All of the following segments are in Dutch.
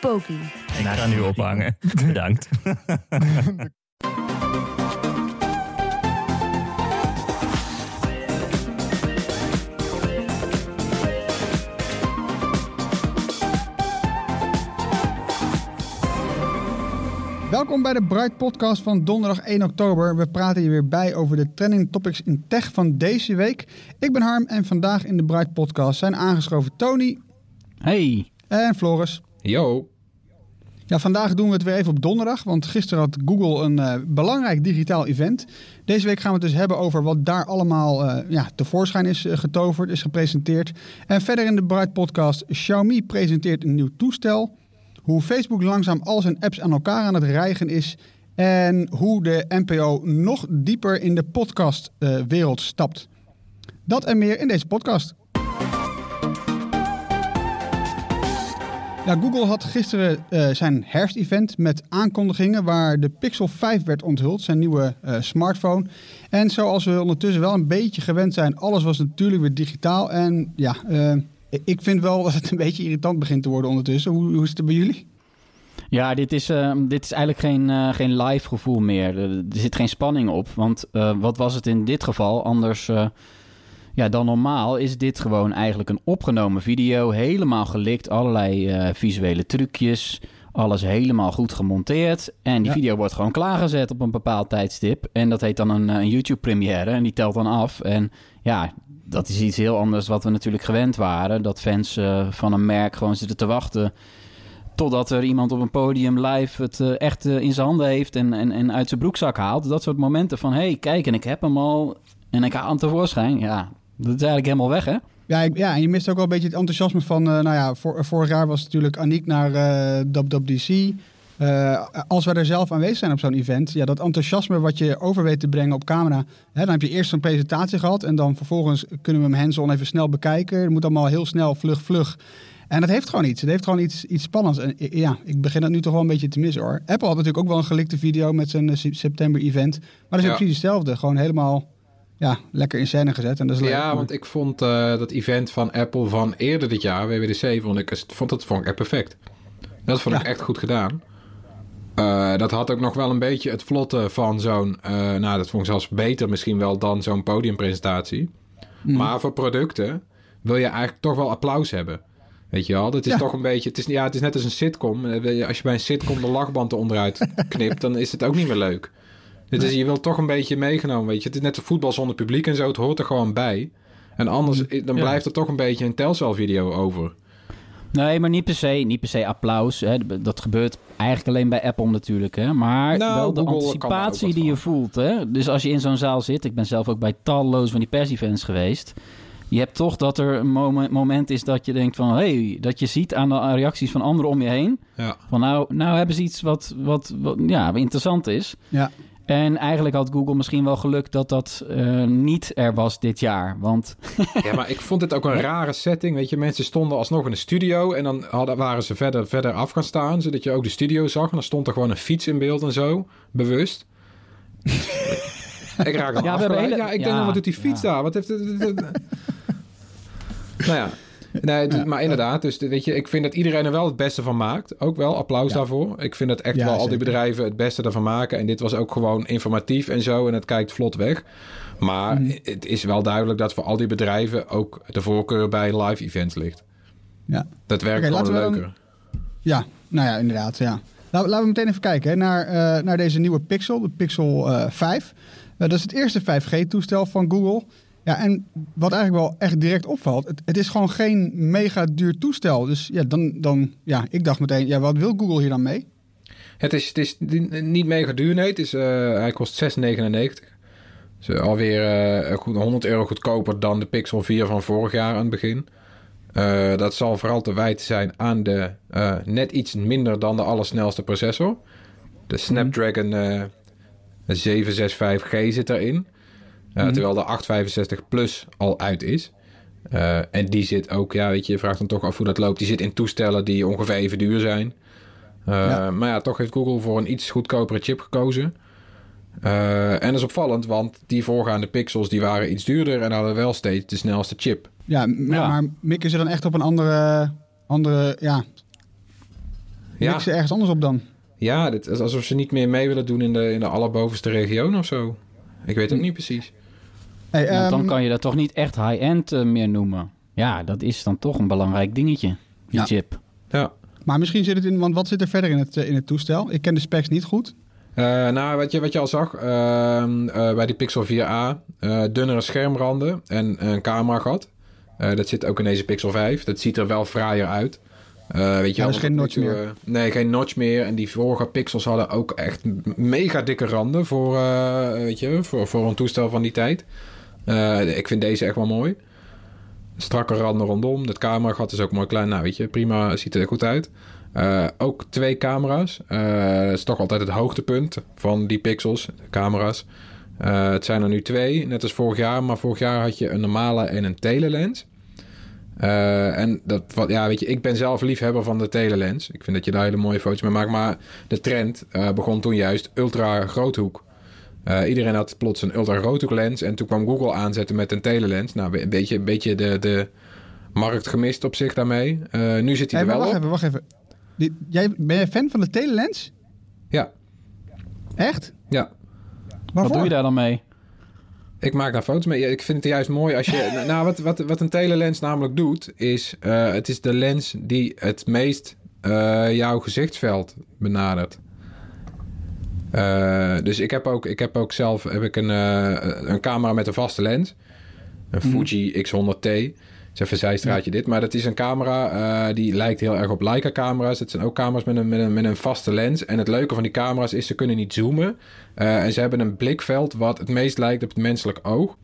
Poki. Ik ga nu ophangen. Bedankt. Welkom bij de Bright Podcast van donderdag 1 oktober. We praten hier weer bij over de trending topics in tech van deze week. Ik ben Harm en vandaag in de Bright Podcast zijn aangeschoven Tony Hey. en Floris. Yo. Ja, vandaag doen we het weer even op donderdag, want gisteren had Google een eh, belangrijk digitaal event. Deze week gaan we het dus hebben over wat daar allemaal eh, ja, tevoorschijn is eh, getoverd, is gepresenteerd. En verder in de Bright Podcast, Xiaomi presenteert een nieuw toestel. Hoe Facebook langzaam al zijn apps aan elkaar aan het rijgen is. En hoe de NPO nog dieper in de podcastwereld stapt. Dat en meer in deze podcast. Google had gisteren eh, zijn herfstevent met aankondigingen waar de Pixel 5 werd onthuld, zijn nieuwe eh, smartphone. En zoals we ondertussen wel een beetje gewend zijn, alles was natuurlijk weer digitaal. En ja, eh, ik vind wel dat het een beetje irritant begint te worden ondertussen. Hoe, hoe is het bij jullie? Ja, dit is, dit is eigenlijk geen, geen live gevoel meer. Er, zit geen spanning op. Want wat was het in dit geval anders ja, dan normaal? Is dit gewoon eigenlijk een opgenomen video. Helemaal gelikt. Allerlei eh, visuele trucjes. Alles helemaal goed gemonteerd. En die Ja. video wordt gewoon klaargezet op een bepaald tijdstip. En dat heet dan een, eh, een YouTube-première. En die telt dan af. En ja, dat is iets heel anders wat we natuurlijk gewend waren. Dat fans eh, van een merk gewoon zitten te wachten Totdat er iemand op een podium live het eh, echt in zijn handen heeft en, en, en uit zijn broekzak haalt. Dat soort momenten van, hé, hey, kijk, en ik heb hem al en ik haal hem tevoorschijn. Ja, dat is eigenlijk helemaal weg, hè? Ja, ik- ja, en je mist ook wel een beetje het enthousiasme van, eh, nou ja, voor, vorig jaar was natuurlijk Aniek naar eh WWDC. Eh, als wij er zelf aanwezig zijn op zo'n event, ja, dat enthousiasme wat je over weet te brengen op camera, hè, dan heb je eerst een presentatie gehad en dan vervolgens kunnen we hem hands-on even snel bekijken. Het moet allemaal heel snel, vlug, vlug. En dat heeft gewoon iets. Het heeft gewoon iets, iets spannends. En ja, ik begin dat nu toch wel een beetje te missen hoor. Apple had natuurlijk ook wel een gelikte video met zijn eh, september-event. Maar dat is Ja. ook precies hetzelfde. Gewoon helemaal ja, lekker in scène gezet. En dat is leuk. Ja, want ik vond eh, dat event van Apple van eerder dit jaar, WWDC, vond ik, vond dat vond ik echt perfect. Dat vond ik echt goed gedaan. Eh, dat had ook nog wel een beetje het vlotte van zo'n... eh, nou, dat vond ik zelfs beter misschien wel dan zo'n podiumpresentatie. Mhm. Maar voor producten wil je eigenlijk toch wel applaus hebben. Weet je wel? Dat is Ja. toch een beetje... Het is, ja, het is net als een sitcom. Als je bij een sitcom de lachband onderuit knipt... dan is het ook niet meer leuk. Dit is, je wilt toch een beetje meegenomen, weet je. Het is net een voetbal zonder publiek en zo. Het hoort er gewoon bij. En anders eh, dan Ja. blijft er toch een beetje een telcel-video over. Nee, maar niet per se, niet per se applaus. Hè. Dat gebeurt eigenlijk alleen bij Apple natuurlijk. Hè. Maar Nou, wel de Google anticipatie die je van. voelt. Hè. Dus als je in zo'n zaal zit... Ik ben zelf ook bij talloze van die persevents geweest... Je hebt toch dat er een moment, moment is dat je denkt van... Hey, dat je ziet aan de reacties van anderen om je heen... Ja. Van nou, nou hebben ze iets wat, wat, wat ja, interessant is. Ja. En eigenlijk had Google misschien wel geluk dat dat eh, niet er was dit jaar. Want ja, maar ik vond het ook een rare setting. Weet je, mensen stonden alsnog in de studio... en dan hadden, waren ze verder, verder af gaan staan... zodat je ook de studio zag. En dan stond er gewoon een fiets in beeld en zo. Bewust. ik raak al Ja, hele- Ja, ik denk ja, dan, wat doet die fiets ja. daar? Wat heeft... nou ja... Nee, dus- maar inderdaad, dus weet je, ik vind dat iedereen er wel het beste van maakt. Ook wel, applaus Ja. daarvoor. Ik vind dat echt Ja, wel al die bedrijven het beste ervan maken. En dit was ook gewoon informatief en zo. En het kijkt vlot weg. Maar Mhm. het is wel duidelijk dat voor al die bedrijven ook de voorkeur bij live events ligt. Ja. Dat werkt gewoon dan- leuker. Ja, nou ja, inderdaad. Ja. Laten, we meteen even kijken hè, naar, eh, naar deze nieuwe Pixel, de Pixel eh 5. Eh, dat is het eerste 5G-toestel van Google. Ja, en wat eigenlijk wel echt direct opvalt, het, het is gewoon geen mega duur toestel. Dus ja, dan, dan, ja, ik dacht meteen, ja, wat wil Google hier dan mee? Het is, het is niet mega duur, nee. Het is, eh, hij kost 6,99. Dus eh, alweer eh, goed, 100 euro goedkoper dan de Pixel 4 van vorig jaar aan het begin. Dat zal vooral te wijten zijn aan de net iets minder dan de allersnelste processor. De Snapdragon eh 765G zit erin. Eh, Mhm. Terwijl de 865 Plus al uit is. Eh, en die zit ook, ja, weet je, je vraagt dan toch af hoe dat loopt. Die zit in toestellen die ongeveer even duur zijn. Eh, Ja. Maar ja, toch heeft Google voor een iets goedkopere chip gekozen. Eh, en dat is opvallend, want die voorgaande pixels die waren iets duurder en hadden wel steeds de snelste chip. Ja, m- Ja. maar mikken ze dan echt op een andere... andere ja, Ja, mikken ze ergens anders op dan? ja dit is alsof ze niet meer mee willen doen in de, in de allerbovenste region of zo. Ik weet het niet precies. Hey, Want dan ehm, kan je dat toch niet echt high-end eh, meer noemen. Ja, dat is dan toch een belangrijk dingetje, die Ja. chip. Ja. Maar misschien zit het in... Want wat zit er verder in het, eh, in het toestel? Ik ken de specs niet goed. Eh, nou, wat je, wat je al zag ehm, eh, bij die Pixel 4a, eh, dunnere schermranden en een camera gehad. Eh, dat zit ook in deze Pixel 5. Dat ziet er wel fraaier uit. Eh, weet je Ja, wel, dus geen notch toe, eh, nee, geen notch meer. En die vorige Pixels hadden ook echt mega dikke randen voor, eh, weet je, voor, voor een toestel van die tijd. Eh, ik vind deze echt wel mooi. Strakke randen rondom. Dat cameragat is ook mooi klein. Nou, weet je, prima. Ziet er goed uit. Eh, ook twee camera's. Eh, dat is toch altijd het hoogtepunt van die pixels, camera's. Het zijn er nu twee, net als vorig jaar. Maar vorig jaar had je een normale en een telelens. En dat, wat, ja, weet je, ik ben zelf liefhebber van de telelens. Ik vind dat je daar hele mooie foto's mee maakt. Maar de trend begon toen juist ultra groothoek. Eh, iedereen had plots een ultra groothoek lens. En toen kwam Google aanzetten met een telelens. Nou, een beetje, een beetje de, de markt gemist op zich daarmee. Eh, nu zit hij Hey, er wel wacht op. even, wacht even. Die- jij, ben jij fan van de telelens? Ja, Echt? ja. Wat Waarvoor? doe je daar dan mee? Ik maak daar foto's mee. Ik vind het juist mooi als je... nou, wat, wat, wat een telelens namelijk doet, is... eh, het is de lens die het meest eh, jouw gezichtsveld benadert. Eh, dus ik heb, ook, ik heb ook zelf heb ik een, eh, een camera met een vaste lens. Een Fuji X100T. Het is even een zijstraatje dit. Maar dat is een camera eh, die lijkt heel erg op Leica camera's. Het zijn ook camera's met een, met, een, met een vaste lens. En het leuke van die camera's is ze kunnen niet zoomen. En ze hebben een blikveld wat het meest lijkt op het menselijk oog.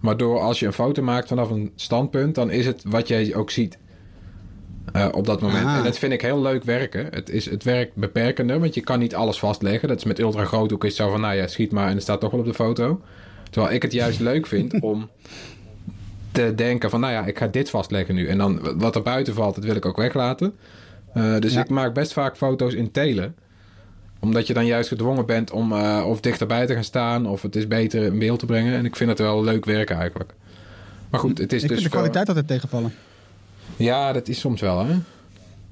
Waardoor als je een foto maakt vanaf een standpunt, dan is het wat jij ook ziet. Eh, op dat moment. Ah. En dat vind ik heel leuk werken. Het, is, het werkt beperkender, want je kan niet alles vastleggen. Dat is met ultra groothoek is het zo van, nou ja, schiet maar en het staat toch wel op de foto. Terwijl ik het juist leuk vind om te denken van, nou ja, ik ga dit vastleggen nu. En dan wat er buiten valt, dat wil ik ook weglaten. Eh, dus Ja. ik maak best vaak foto's in telen omdat je dan juist gedwongen bent om eh, of dichterbij te gaan staan... of het is beter in beeld te brengen. En ik vind het wel leuk werken eigenlijk. Maar goed, het is ik dus... de kwaliteit altijd tegenvallen. Ja, dat is soms wel, hè?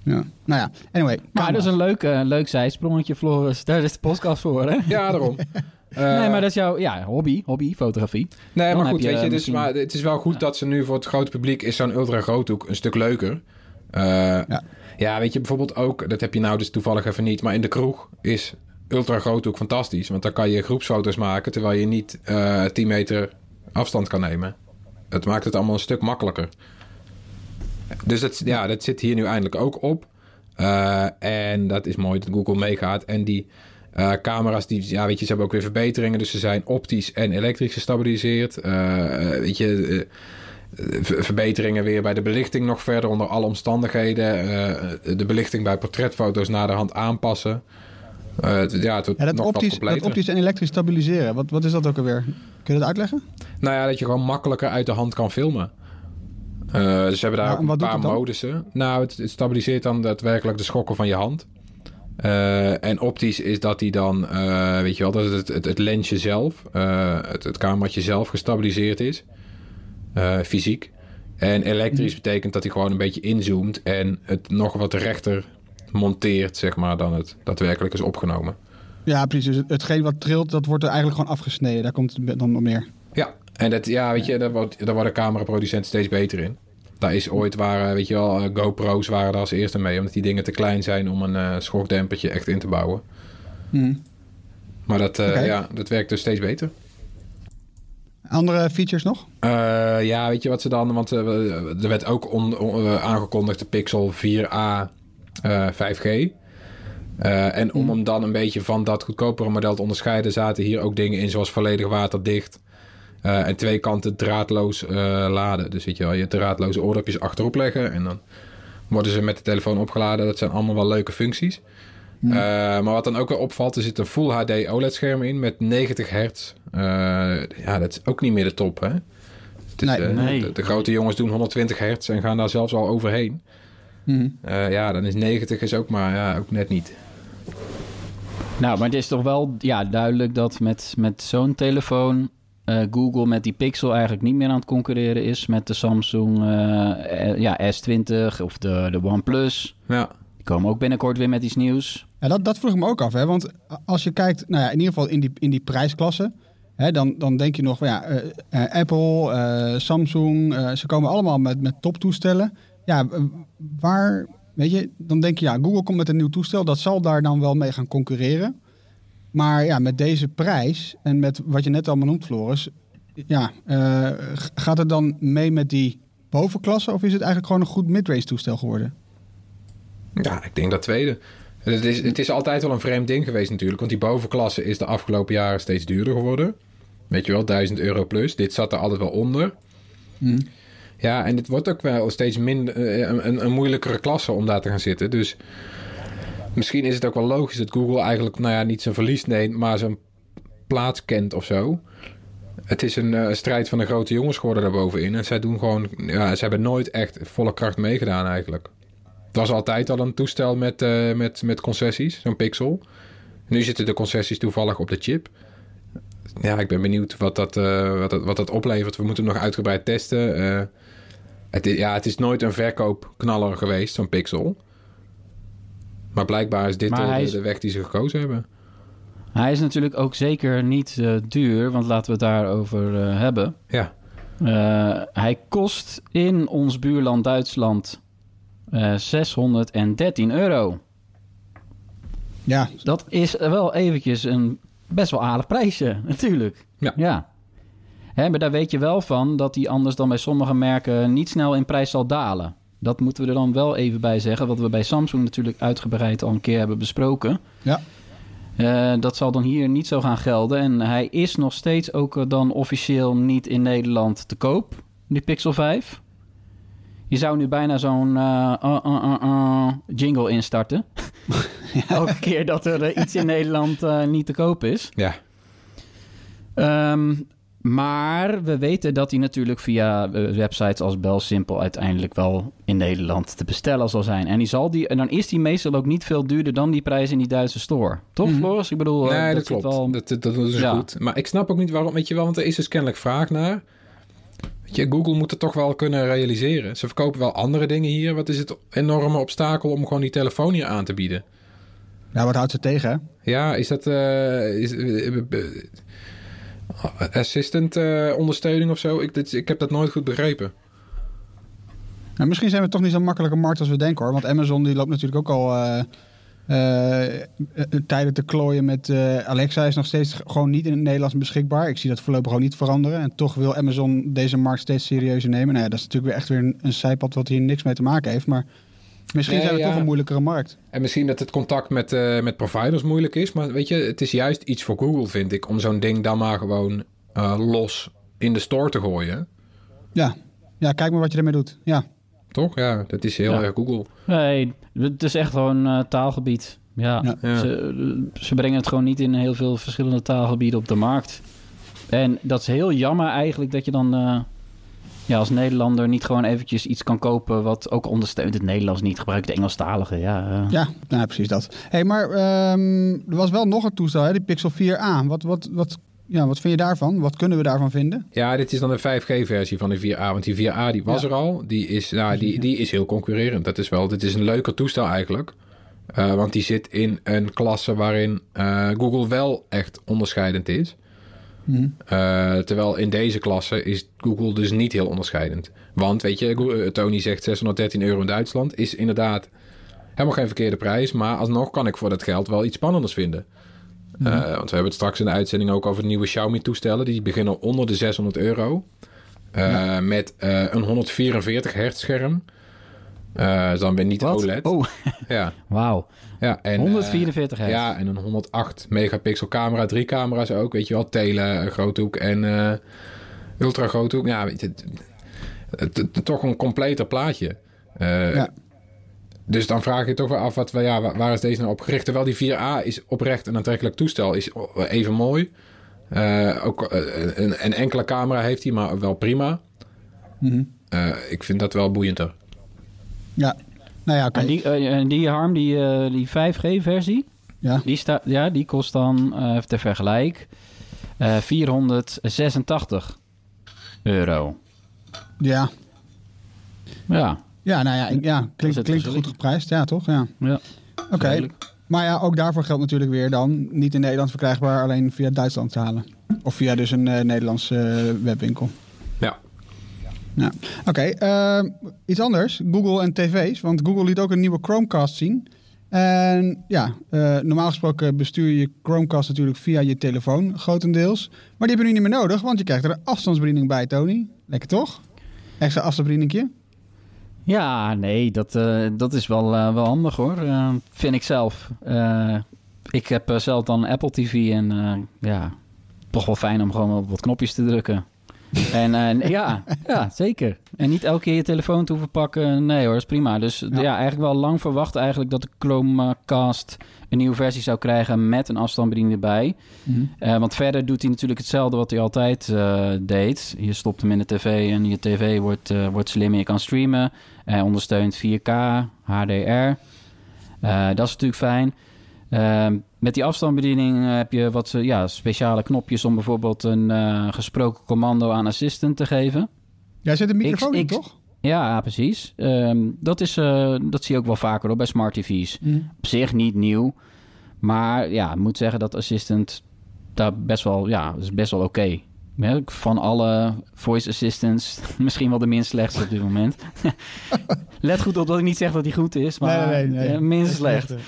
Ja. Nou ja, anyway. Maar camera. dat is een leuk, eh, leuk zijsprongetje, Floris. Daar is de podcast voor, hè? Ja, daarom. Eh, nee, maar dat is jouw ja, hobby, hobby, fotografie. Nee, Dan maar goed, je weet je, dus, misschien- maar het is wel goed dat ze nu voor het grote publiek... is zo'n ultra groothoek een stuk leuker. Eh, Ja. ja. weet je, bijvoorbeeld ook... dat heb je nou dus toevallig even niet... maar in de kroeg is ultra groothoek fantastisch. Want dan kan je groepsfoto's maken... terwijl je niet eh 10 meter afstand kan nemen. Het maakt het allemaal een stuk makkelijker. Dus dat, ja, dat zit hier nu eindelijk ook op. Eh, en dat is mooi dat Google meegaat. En die eh, camera's, die, ja, weet je, ze hebben ook weer verbeteringen. Dus ze zijn optisch en elektrisch gestabiliseerd. Eh, weet je, ver- verbeteringen weer bij de belichting nog verder onder alle omstandigheden. De belichting bij portretfoto's naar de hand aanpassen. Het- ja, wordt Ja, dat, nog optisch, wat dat optisch en elektrisch stabiliseren, wat, wat is dat ook alweer? Kun je dat uitleggen? Nou ja, dat je gewoon makkelijker uit de hand kan filmen. Eh, dus ze hebben daar ook een paar modussen. Nou, het, het stabiliseert dan daadwerkelijk de schokken van je hand. Eh, en optisch is dat die dan, eh, weet je wel, dat het, het, het lensje zelf, het, het cameraatje zelf gestabiliseerd is. fysiek. En elektrisch Mhm. betekent dat hij gewoon een beetje inzoomt en het nog wat rechter monteert, zeg maar, dan het daadwerkelijk is opgenomen. Ja, precies. Dus het- hetgeen wat trilt, dat wordt er eigenlijk gewoon afgesneden. Daar komt het dan op neer. Ja, en dat, ja, weet je, daar, wordt, daar worden cameraproducenten steeds beter in. Daar is ooit waren, weet je wel, eh, GoPro's waren daar als eerste mee, omdat die dingen te klein zijn om een schokdempertje echt in te bouwen. Hm. Maar dat, eh, ja, dat werkt dus steeds beter. Andere features nog? Ja, weet je wat ze dan, want er werd ook on- on- aangekondigd de Pixel 4a eh, 5G. Eh, en om hem dan een beetje van dat goedkopere model te onderscheiden, zaten hier ook dingen in zoals volledig waterdicht. Eh, en twee kanten draadloos eh, laden. Dus weet je wel, je draadloze oordopjes achterop leggen en dan worden ze met de telefoon opgeladen. Dat zijn allemaal wel leuke functies. Uh, maar wat dan ook weer opvalt, er zit een Full HD OLED-scherm in met 90 hertz. Uh, ja, dat is ook niet meer de top, hè? Het is, Nee. uh, Nee. De, de grote jongens doen 120 hertz en gaan daar zelfs al overheen. Mhm. Uh, ja, dan is 90 is ook maar ja, ook net niet. Nou, maar het is toch wel ja, duidelijk dat met, met zo'n telefoon eh, Google met die Pixel eigenlijk niet meer aan het concurreren is met de Samsung eh, eh, ja, S20 of de, de OnePlus. Ja, Die komen ook binnenkort weer met iets nieuws. Ja, dat, dat vroeg ik me ook af. Hè? Want als je kijkt, nou ja, in ieder geval in die, in die prijsklasse, hè, dan, dan denk je nog van ja, eh, eh, Apple, eh, Samsung, eh, ze komen allemaal met, met toptoestellen. Ja, eh, waar, weet je, dan denk je ja, Google komt met een nieuw toestel, dat zal daar dan wel mee gaan concurreren. Maar ja, met deze prijs en met wat je net allemaal noemt, Floris, ja, eh, gaat het dan mee met die bovenklasse of is het eigenlijk gewoon een goed midrange toestel geworden? ja ik denk dat tweede. Het is, het is altijd wel een vreemd ding geweest natuurlijk. Want die bovenklasse is de afgelopen jaren steeds duurder geworden. Weet je wel, 1000 euro plus. Dit zat er altijd wel onder. Ja, en het wordt ook wel steeds minder, eh, een, een, een moeilijkere klasse om daar te gaan zitten. Dus misschien is het ook wel logisch dat Google eigenlijk, nou ja, niet zijn verlies neemt, maar zijn plaats kent of zo. Het is een eh, strijd van de grote jongens geworden daarbovenin. En zij doen gewoon, ja, ze hebben nooit echt volle kracht meegedaan eigenlijk. Het was altijd al een toestel met, eh, met, met concessies, zo'n Pixel. Nu zitten de concessies toevallig op de chip. Ja, ik ben benieuwd wat dat, eh, wat dat, wat dat oplevert. We moeten hem nog uitgebreid testen. Ja, het is nooit een verkoopknaller geweest, zo'n Pixel. Maar blijkbaar is dit hij de, is- de weg die ze gekozen hebben. Hij is natuurlijk ook zeker niet eh, duur, want laten we het daarover eh, hebben. Ja, Eh, hij kost in ons buurland Duitsland eh 613 euro. Ja, Dat is wel eventjes een best wel aardig prijsje, natuurlijk. Ja. ja. Hè, maar daar weet je wel van dat die anders dan bij sommige merken niet snel in prijs zal dalen. Dat moeten we er dan wel even bij zeggen, wat we bij Samsung natuurlijk uitgebreid al een keer hebben besproken. ja. Eh, dat zal dan hier niet zo gaan gelden. En hij is nog steeds ook eh, dan officieel niet in Nederland te koop, die Pixel 5. Je zou nu bijna zo'n eh, uh, uh, uh, uh, jingle instarten. Elke keer dat er eh, iets in Nederland eh, niet te koop is. ja. Ehm, maar we weten dat hij natuurlijk via eh, websites als BelSimpel uiteindelijk wel in Nederland te bestellen zal zijn. En, die zal die, en dan is die meestal ook niet veel duurder dan die prijs in die Duitse store. Toch, Mhm. Floris? Ik bedoel, eh, nee, dat, zit klopt. wel- Dat, dat, dat ze Ja. goed. Maar ik snap ook niet waarom, weet je wel, want er is dus kennelijk vraag naar. Weet je, Google moet het toch wel kunnen realiseren. Ze verkopen wel andere dingen hier. Wat is het enorme obstakel om gewoon die telefoon hier aan te bieden? ja, wat houdt ze tegen? Hè? Ja, is dat eh, is, assistant eh, ondersteuning of zo? Ik, ik heb dat nooit goed begrepen. Nou, misschien zijn we toch niet zo'n makkelijke markt als we denken hoor. Want Amazon die loopt natuurlijk ook al eh, eh, tijden te klooien met Alexa. Is nog steeds gewoon niet in het Nederlands beschikbaar. Ik zie dat voorlopig gewoon niet veranderen. En toch wil Amazon deze markt steeds serieuzer nemen. Nou ja, dat is natuurlijk weer echt weer een, een zijpad wat hier niks mee te maken heeft. Maar misschien Nee, zijn we ja. toch een moeilijkere markt. En misschien dat het contact met, eh, met providers moeilijk is. Maar weet je, het is juist iets voor Google, vind ik. Om zo'n ding dan maar gewoon eh, los in de store te gooien. Ja. ja, kijk maar wat je ermee doet. Ja, Toch? Ja, dat is heel Ja. erg Google. Nee, het is echt gewoon eh, taalgebied. Ja. Ze, ze brengen het gewoon niet in heel veel verschillende taalgebieden op de markt. En dat is heel jammer eigenlijk dat je dan eh, ja, als Nederlander niet gewoon eventjes iets kan kopen... wat ook ondersteunt het Nederlands niet, gebruikt de Engelstalige. Ja, eh. ja nou, precies dat. hey, maar ehm, er was wel nog een toestel, hè, die Pixel 4a. Wat, wat, wat, ja, wat vind je daarvan? Wat kunnen we daarvan vinden? Ja, dit is dan de 5G-versie van de 4A. Want die 4A die was Ja. er al. Die is, nou, die, die is heel concurrerend. Dat is wel, dit is een leuker toestel eigenlijk. Eh, want die zit in een klasse waarin eh, Google wel echt onderscheidend is. Mhm. Eh, terwijl in deze klasse is Google dus niet heel onderscheidend. Want weet je, eh, Tony zegt 613 euro in Duitsland. Is inderdaad helemaal geen verkeerde prijs. Maar alsnog kan ik voor dat geld wel iets spannenders vinden. Eh, want we hebben het straks in de uitzending ook over de nieuwe Xiaomi-toestellen. Die beginnen onder de 600 euro. Met een 144 hertz scherm. Dus dan ben je niet Wat? OLED. Oh, Ja, wauw. Ja, en, eh, 144 hertz. ja, en een 108 megapixel camera. Drie camera's ook, weet je wel. Tele, eh, groothoek en eh ultra groothoek. Ja, weet je, het- het- het- toch een completer plaatje. Eh, Ja. dus dan vraag je toch wel af, wat, ja, waar, is deze nou op gericht? Terwijl die 4A is oprecht een aantrekkelijk toestel, is even mooi. Eh, ook eh, een, een, enkele camera heeft hij, maar wel prima. Mhm. Eh, ik vind dat wel boeiender. Ja, nou ja, oké. En die, eh, die Harm, die, eh, die 5G-versie, Ja. die, staat ja, die kost dan, eh even ter vergelijk, eh 486 euro. Ja. Ja, Ja, nou ja, ik- ja klinkt, klinkt goed geprijsd. Ja, toch? Ja. ja. Oké. Maar ja, ook daarvoor geldt natuurlijk weer dan niet in Nederland verkrijgbaar, alleen via Duitsland te halen. Of via dus een eh, Nederlandse eh, webwinkel. Ja. Oké, eh, iets anders. Google en tv's. Want Google liet ook een nieuwe Chromecast zien. En ja, eh, normaal gesproken bestuur je Chromecast natuurlijk via je telefoon, grotendeels. Maar die heb je nu niet meer nodig, want je krijgt er een afstandsbediening bij, Tony. Lekker toch? Extra afstandsbedieningje. Ja, nee, dat, eh, dat is wel, eh, wel handig hoor. Eh, vind ik zelf. Eh, ik heb zelf dan Apple TV en eh, ja, toch wel fijn om gewoon op wat knopjes te drukken. En eh, ja, ja, zeker. En niet elke keer je telefoon te hoeven pakken. Nee hoor, is prima. Dus ja, eigenlijk wel lang verwacht eigenlijk dat de Chromecast een nieuwe versie zou krijgen met een afstandsbediening erbij. Eh, want verder doet hij natuurlijk hetzelfde wat hij altijd eh, deed. Je stopt hem in de tv en je tv wordt, eh, wordt slim en je kan streamen. Hij ondersteunt 4K, HDR. Dat is natuurlijk fijn. Ehm, met die afstandsbediening eh, heb je wat eh, ja, speciale knopjes om bijvoorbeeld een eh, gesproken commando aan Assistant te geven. Jij zet een microfoon in, toch? Ja, precies. Ehm, dat, is, dat zie je ook wel vaker hoor, bij smart TV's. Op zich niet nieuw. Maar ja, ik moet zeggen dat Assistant daar best wel, ja, is best wel oké. Van alle voice assistants misschien wel de minst slechtste op dit moment. Let goed op dat ik niet zeg dat hij goed is, maar Nee, nee, nee, eh, minst slecht.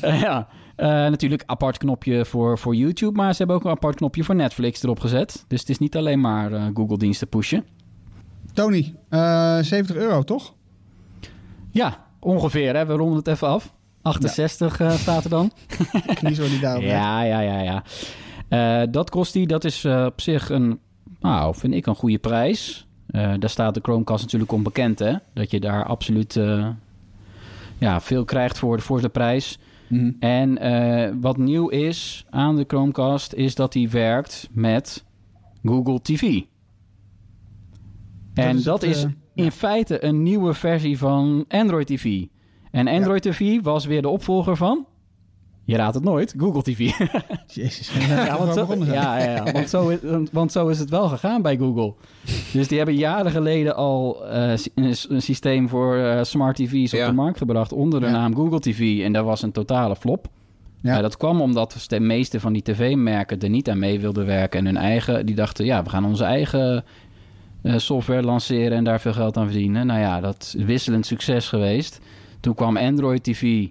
Eh, ja, Eh, natuurlijk apart knopje voor, voor YouTube, maar ze hebben ook een apart knopje voor Netflix erop gezet. Dus het is niet alleen maar eh, Google-diensten pushen. Tony, eh 70 euro, toch? Ja, ongeveer. Hè? We ronden het even af. 68 eh, staat er dan. Niet zo die daarop. Ja, ja, ja, ja. Eh, dat kost die. Dat is eh, op zich een, nou, vind ik een goede prijs. Eh, daar staat de Chromecast natuurlijk onbekend, hè. Dat je daar absoluut ja, veel krijgt voor, voor de prijs. Mhm. En wat nieuw is aan de Chromecast... is dat die werkt met Google TV. En is dat het, is in feite een nieuwe versie van Android TV. En Android TV was weer de opvolger van... Je raadt het nooit, Google TV. Jezus. Ja, want zo, ja, ja, ja, want, zo is, want zo is het wel gegaan bij Google. Dus die hebben jaren geleden al eh, een, systeem voor eh, smart TV's op Ja. de markt gebracht onder de Ja. naam Google TV. En dat was een totale flop. Ja. Dat kwam omdat de meeste van die tv-merken er niet aan mee wilden werken. En hun eigen, die dachten, ja, we gaan onze eigen eh, software lanceren en daar veel geld aan verdienen. Nou ja, dat is wisselend succes geweest. Toen kwam Android TV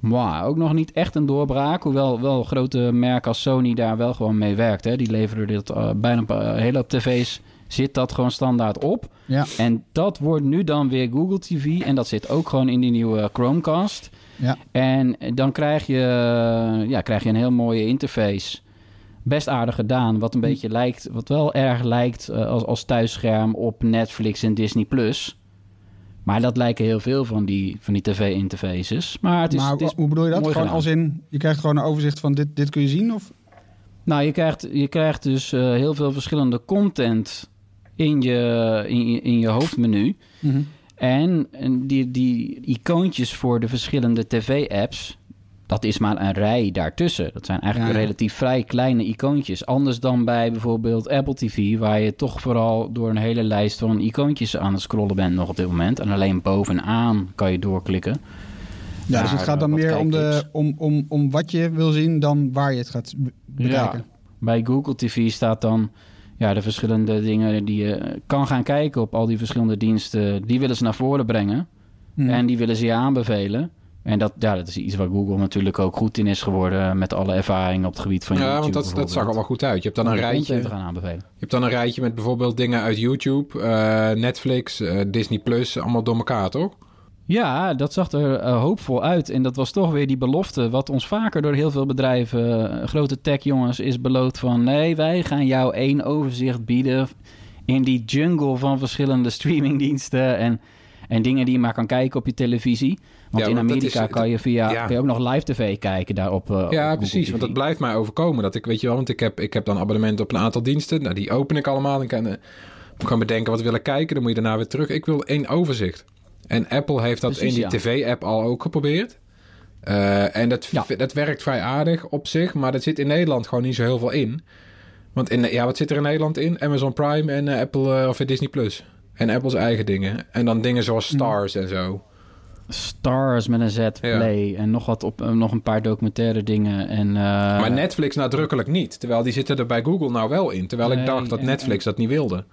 Mwah, ook nog niet echt een doorbraak. Hoewel wel grote merken als Sony daar wel gewoon mee werkt. Hè. Die leveren dit eh, bijna een hele tv's. Zit dat gewoon standaard op. Ja. En dat wordt nu dan weer Google TV. En dat zit ook gewoon in die nieuwe Chromecast. Ja. En dan krijg je, ja, krijg je een heel mooie interface. Best aardig gedaan. Wat een beetje lijkt, wat wel erg lijkt eh, als, als thuisscherm op Netflix en Disney Plus. Maar dat lijken heel veel van die, van die tv-interfaces. Maar het is, maar het is hoe bedoel je dat? Gewoon gedaan. als in, je krijgt gewoon een overzicht van dit, dit kun je zien? Of? Nou, je krijgt, je krijgt dus eh, heel veel verschillende content in je, in je, in je hoofdmenu. En, en die, die icoontjes voor de verschillende tv-apps, dat is maar een rij daartussen. Dat zijn eigenlijk Ja. relatief vrij kleine icoontjes. Anders dan bij bijvoorbeeld Apple TV, waar je toch vooral door een hele lijst van icoontjes aan het scrollen bent nog op dit moment. En alleen bovenaan kan je doorklikken. Ja, dus het gaat dan eh, meer om, de, om, om, om wat je wil zien dan waar je het gaat be- bekijken. Bij Google TV staat dan ja, de verschillende dingen die je kan gaan kijken op al die verschillende diensten. Die willen ze naar voren brengen Hmm. en die willen ze je aanbevelen. En dat, ja, dat is iets waar Google natuurlijk ook goed in is geworden met alle ervaringen op het gebied van Ja, YouTube. want dat, dat zag wel goed uit. Je hebt dan een rijtje. Je hebt dan een rijtje met bijvoorbeeld dingen uit YouTube, eh, Netflix, eh, Disney Plus, allemaal door elkaar, toch? Ja, dat zag er eh, hoopvol uit. En dat was toch weer die belofte, wat ons vaker door heel veel bedrijven, grote tech-jongens, is beloofd van... nee, wij gaan jou één overzicht bieden in die jungle van verschillende streamingdiensten... en, en dingen die je maar kan kijken op je televisie. Want Ja, in dat Amerika is- kan, je via, ja. kan je ook nog live tv kijken daarop. eh, Ja, precies. TV. Want dat blijft mij overkomen. Dat ik, weet je wel, want ik heb, ik heb dan abonnement op een aantal diensten. Nou, die open ik allemaal. En kan, eh, kan bedenken wat wil ik kijken. Dan moet je daarna weer terug. Ik wil één overzicht. En Apple heeft dat Precies, in ja. die tv-app al ook geprobeerd. Eh, en dat, dat werkt vrij aardig op zich. Maar er zit in Nederland gewoon niet zo heel veel in. Want in, ja, wat zit er in Nederland in? Amazon Prime en Apple of Disney Plus. En Apple's eigen dingen. En dan dingen zoals Stars en zo. Stars met een Z, Play en nog, wat op, nog een paar documentaire dingen. En, eh, maar Netflix nadrukkelijk niet. Terwijl die zitten er bij Google nou wel in. Terwijl ik dacht dat en- Netflix dat niet wilde.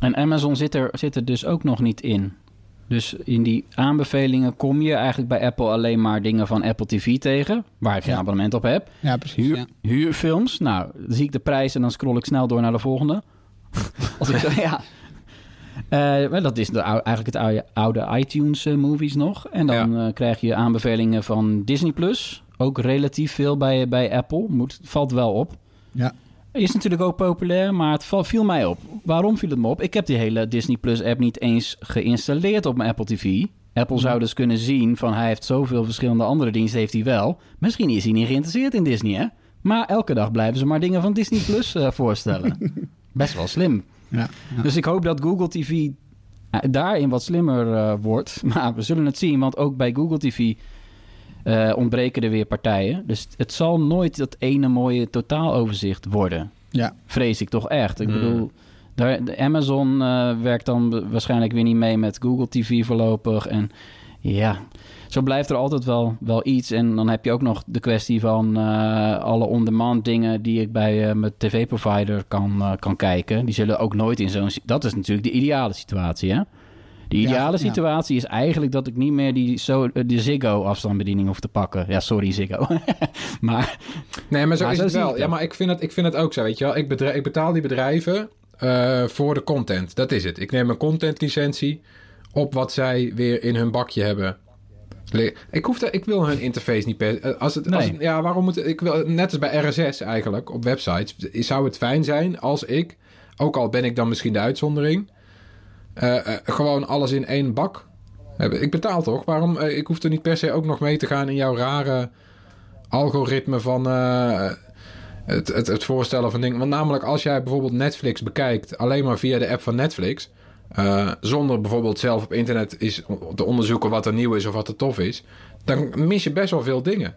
En Amazon zit er, zit er dus ook nog niet in. Dus in die aanbevelingen kom je eigenlijk bij Apple alleen maar dingen van Apple TV tegen, waar ik geen Ja. abonnement op heb. Ja, precies. Huur, Ja. Huurfilms, nou, dan zie ik de prijs en dan scroll ik snel door naar de volgende. Als ik zo, ja. Eh, wel, dat is de, eigenlijk het oude, oude iTunes eh, movies nog. En dan eh, krijg je aanbevelingen van Disney Plus. Ook relatief veel bij, bij Apple. Moet, valt wel op. Ja. Is natuurlijk ook populair, maar het val- viel mij op. Waarom viel het me op? Ik heb die hele Disney Plus app niet eens geïnstalleerd op mijn Apple TV. Apple zou dus kunnen zien van hij heeft zoveel verschillende andere diensten, heeft hij wel. Misschien is hij niet geïnteresseerd in Disney, hè? Maar elke dag blijven ze maar dingen van Disney Plus eh, voorstellen. Best wel slim. Ja, ja. Dus ik hoop dat Google TV eh, daarin wat slimmer eh, wordt. Maar we zullen het zien, want ook bij Google TV eh, ontbreken er weer partijen. Dus het zal nooit dat ene mooie totaaloverzicht worden. Ja. Vrees ik toch echt. Ik Hmm. bedoel, daar, de Amazon eh, werkt dan waarschijnlijk weer niet mee met Google TV voorlopig. En ja, zo blijft er altijd wel, wel iets. En dan heb je ook nog de kwestie van eh, alle on-demand dingen die ik bij eh, mijn tv-provider kan, eh, kan kijken. Die zullen ook nooit in zo'n... Dat is natuurlijk de ideale situatie, hè? De ideale ja. situatie is eigenlijk dat ik niet meer die, zo, die Ziggo-afstandsbediening hoef te pakken. Ja, sorry Ziggo. maar Nee, maar zo Maar is zo het wel. Ja, maar ik vind het, ik vind het ook zo, weet je wel. Ik, bedra- ik betaal die bedrijven voor de content. Dat is het. Ik neem een contentlicentie op wat zij weer in hun bakje hebben. Ik, hoef de, ik wil hun interface niet per... eh, Als het, als het- ja, waarom moet... Ik wil, net als bij RSS eigenlijk, op websites... Zou het fijn zijn als ik, ook al ben ik dan misschien de uitzondering... eh, eh, gewoon alles in één bak heb. Ik betaal toch? Waarom? ik hoef er niet per se ook nog mee te gaan in jouw rare algoritme van het, het, het voorstellen van dingen. Want namelijk als jij bijvoorbeeld Netflix bekijkt alleen maar via de app van Netflix, eh, zonder bijvoorbeeld zelf op internet is te onderzoeken wat er nieuw is of wat er tof is, dan mis je best wel veel dingen.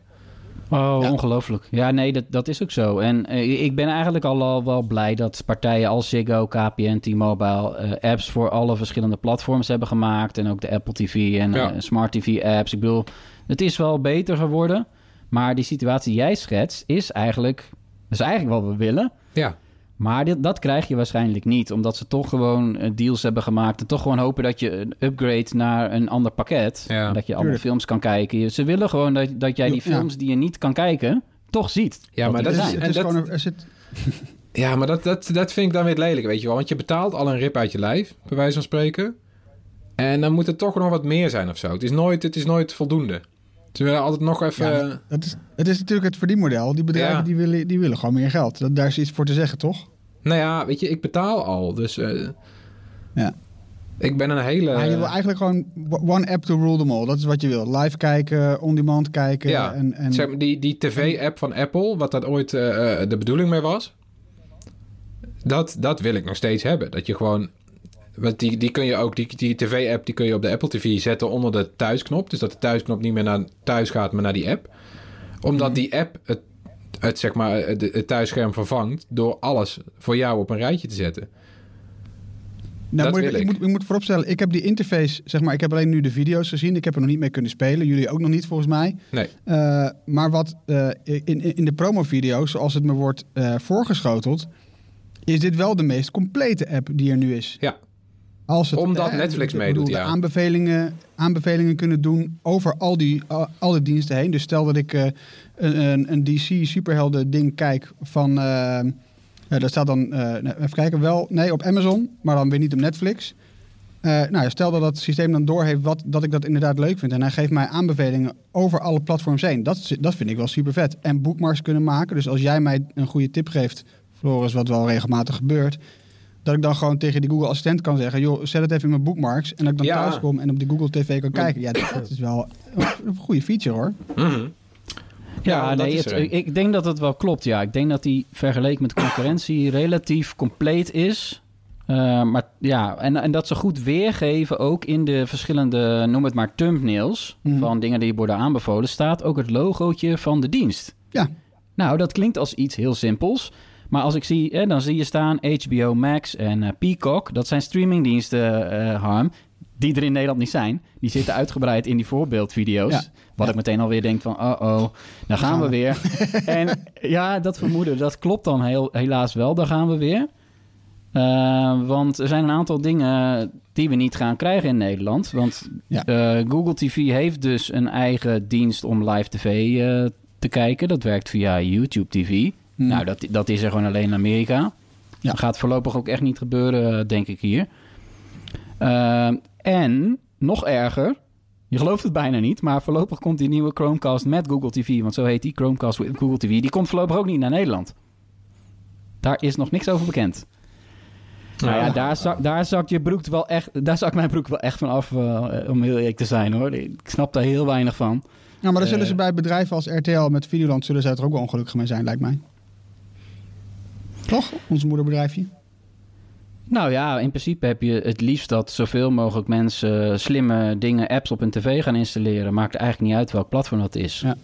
Oh, Ja. ongelooflijk. Ja, nee, dat, dat is ook zo. En eh, ik ben eigenlijk al, al wel blij dat partijen als Ziggo, KPN, T-Mobile... eh, apps voor alle verschillende platforms hebben gemaakt. En ook de Apple TV en Ja. eh, Smart TV-apps. Ik bedoel, het is wel beter geworden. Maar die situatie die jij schetst is eigenlijk... is eigenlijk wat we willen. Ja, Maar dit, dat krijg je waarschijnlijk niet. Omdat ze toch gewoon eh, deals hebben gemaakt. En toch gewoon hopen dat je een upgrade naar een ander pakket. Ja. dat je allemaal Tuurlijk. films kan kijken. Ze willen gewoon dat, dat jij die Ja. films die je niet kan kijken, toch ziet. Ja, maar dat is-. Het is dat- gewoon een- er ja maar dat, dat, dat vind ik dan weer lelijk, weet je wel. Want je betaalt al een rip uit je lijf, bij wijze van spreken. En dan moet er toch nog wat meer zijn of zo. Het is nooit, het is nooit voldoende. Ze willen altijd nog even... Ja, dat is, het is natuurlijk het verdienmodel. Die bedrijven Ja. die willen, die willen gewoon meer geld. Dat, daar is iets voor te zeggen, toch? Nou ja, weet je, ik betaal al. Dus eh, Ja. ik ben een hele... Je wil eigenlijk gewoon one app to rule them all. Dat is wat je wil. Live kijken, on-demand kijken. Ja, en, en, zeg maar, die, die tv-app van Apple, wat dat ooit eh, eh, de bedoeling mee was... Dat, dat wil ik nog steeds hebben. Dat je gewoon... Want die, die kun je ook, die, die tv-app die kun je op de Apple TV zetten onder de thuisknop. Dus dat de thuisknop niet meer naar thuis gaat, maar naar die app. Omdat die app het, het, zeg maar, het, het thuisscherm vervangt door alles voor jou op een rijtje te zetten. Nou, Dat moet ik, ik. ik. moet, ik moet vooropstellen, ik heb die interface, zeg maar, ik heb alleen nu de video's gezien. Ik heb er nog niet mee kunnen spelen. Jullie ook nog niet, volgens mij. Nee. Eh, maar wat eh, in, in, de promovideo's, zoals het me wordt eh, voorgeschoteld, is dit wel de meest complete app die er nu is. Ja. Als het, Omdat eh, Netflix meedoet, ja. Aanbevelingen, aanbevelingen kunnen doen over al die al, alle diensten heen. Dus stel dat ik eh, een, een, een DC superhelden ding kijk van... eh eh, daar staat dan, nou, even kijken, wel, nee, op Amazon, maar dan weer niet op Netflix. Nou, ja, stel dat dat systeem dan doorheeft wat, dat ik dat inderdaad leuk vind. En hij geeft mij aanbevelingen over alle platforms heen. Dat, dat vind ik wel super vet. En bookmarks kunnen maken. Dus als jij mij een goede tip geeft, Floris, wat wel regelmatig gebeurt. Dat ik dan gewoon tegen die Google Assistent kan zeggen... joh, zet het even in mijn bookmarks. En dat ik dan Ja. thuis kom en op die Google TV kan kijken. Ja, dat, dat is wel een goede feature hoor. Mhm. Ja, nee, het- ik denk dat het wel klopt. Ja, ik denk dat die vergeleken met concurrentie relatief compleet is. Eh, maar ja, en, en dat ze goed weergeven ook in de verschillende, noem het maar, thumbnails Mhm. van dingen die worden aanbevolen, staat ook het logootje van de dienst. Ja. Nou, dat klinkt als iets heel simpels. Maar als ik zie, dan zie je staan HBO Max en eh, Peacock. Dat zijn streamingdiensten, eh Harm, die er in Nederland niet zijn. Die zitten uitgebreid in die voorbeeldvideo's. Ja. Wat Ja. ik meteen alweer denk van, oh-oh, daar gaan we weer. en ja, dat vermoeden, dat klopt dan heel, helaas wel. Daar gaan we weer. Eh, want er zijn een aantal dingen die we niet gaan krijgen in Nederland. Want Ja. Google TV heeft dus een eigen dienst om live tv te kijken. Dat werkt via YouTube TV. Hmm. Nou, dat, dat is er gewoon alleen in Amerika. Ja. Dat gaat voorlopig ook echt niet gebeuren, eh, denk ik hier. Eh, en, nog erger, je gelooft het bijna niet, maar voorlopig komt die nieuwe Chromecast met Google TV, want zo heet die, Chromecast with Google TV, die komt voorlopig ook niet naar Nederland. Daar is nog niks over bekend. Nou ja, daar, zak, daar zakt je broek wel echt, daar zakt mijn broek wel echt van af, eh, om heel eerlijk te zijn hoor. Ik snap daar heel weinig van. Nou, maar dan Eh. zullen ze bij bedrijven als RTL met Videoland... zullen ze er ook wel ongelukkig mee zijn, lijkt mij. Toch? Ons moederbedrijfje. Nou ja, in principe heb je het liefst dat zoveel mogelijk mensen slimme dingen, apps op hun tv gaan installeren. Maakt eigenlijk niet uit welk platform dat is. Ja.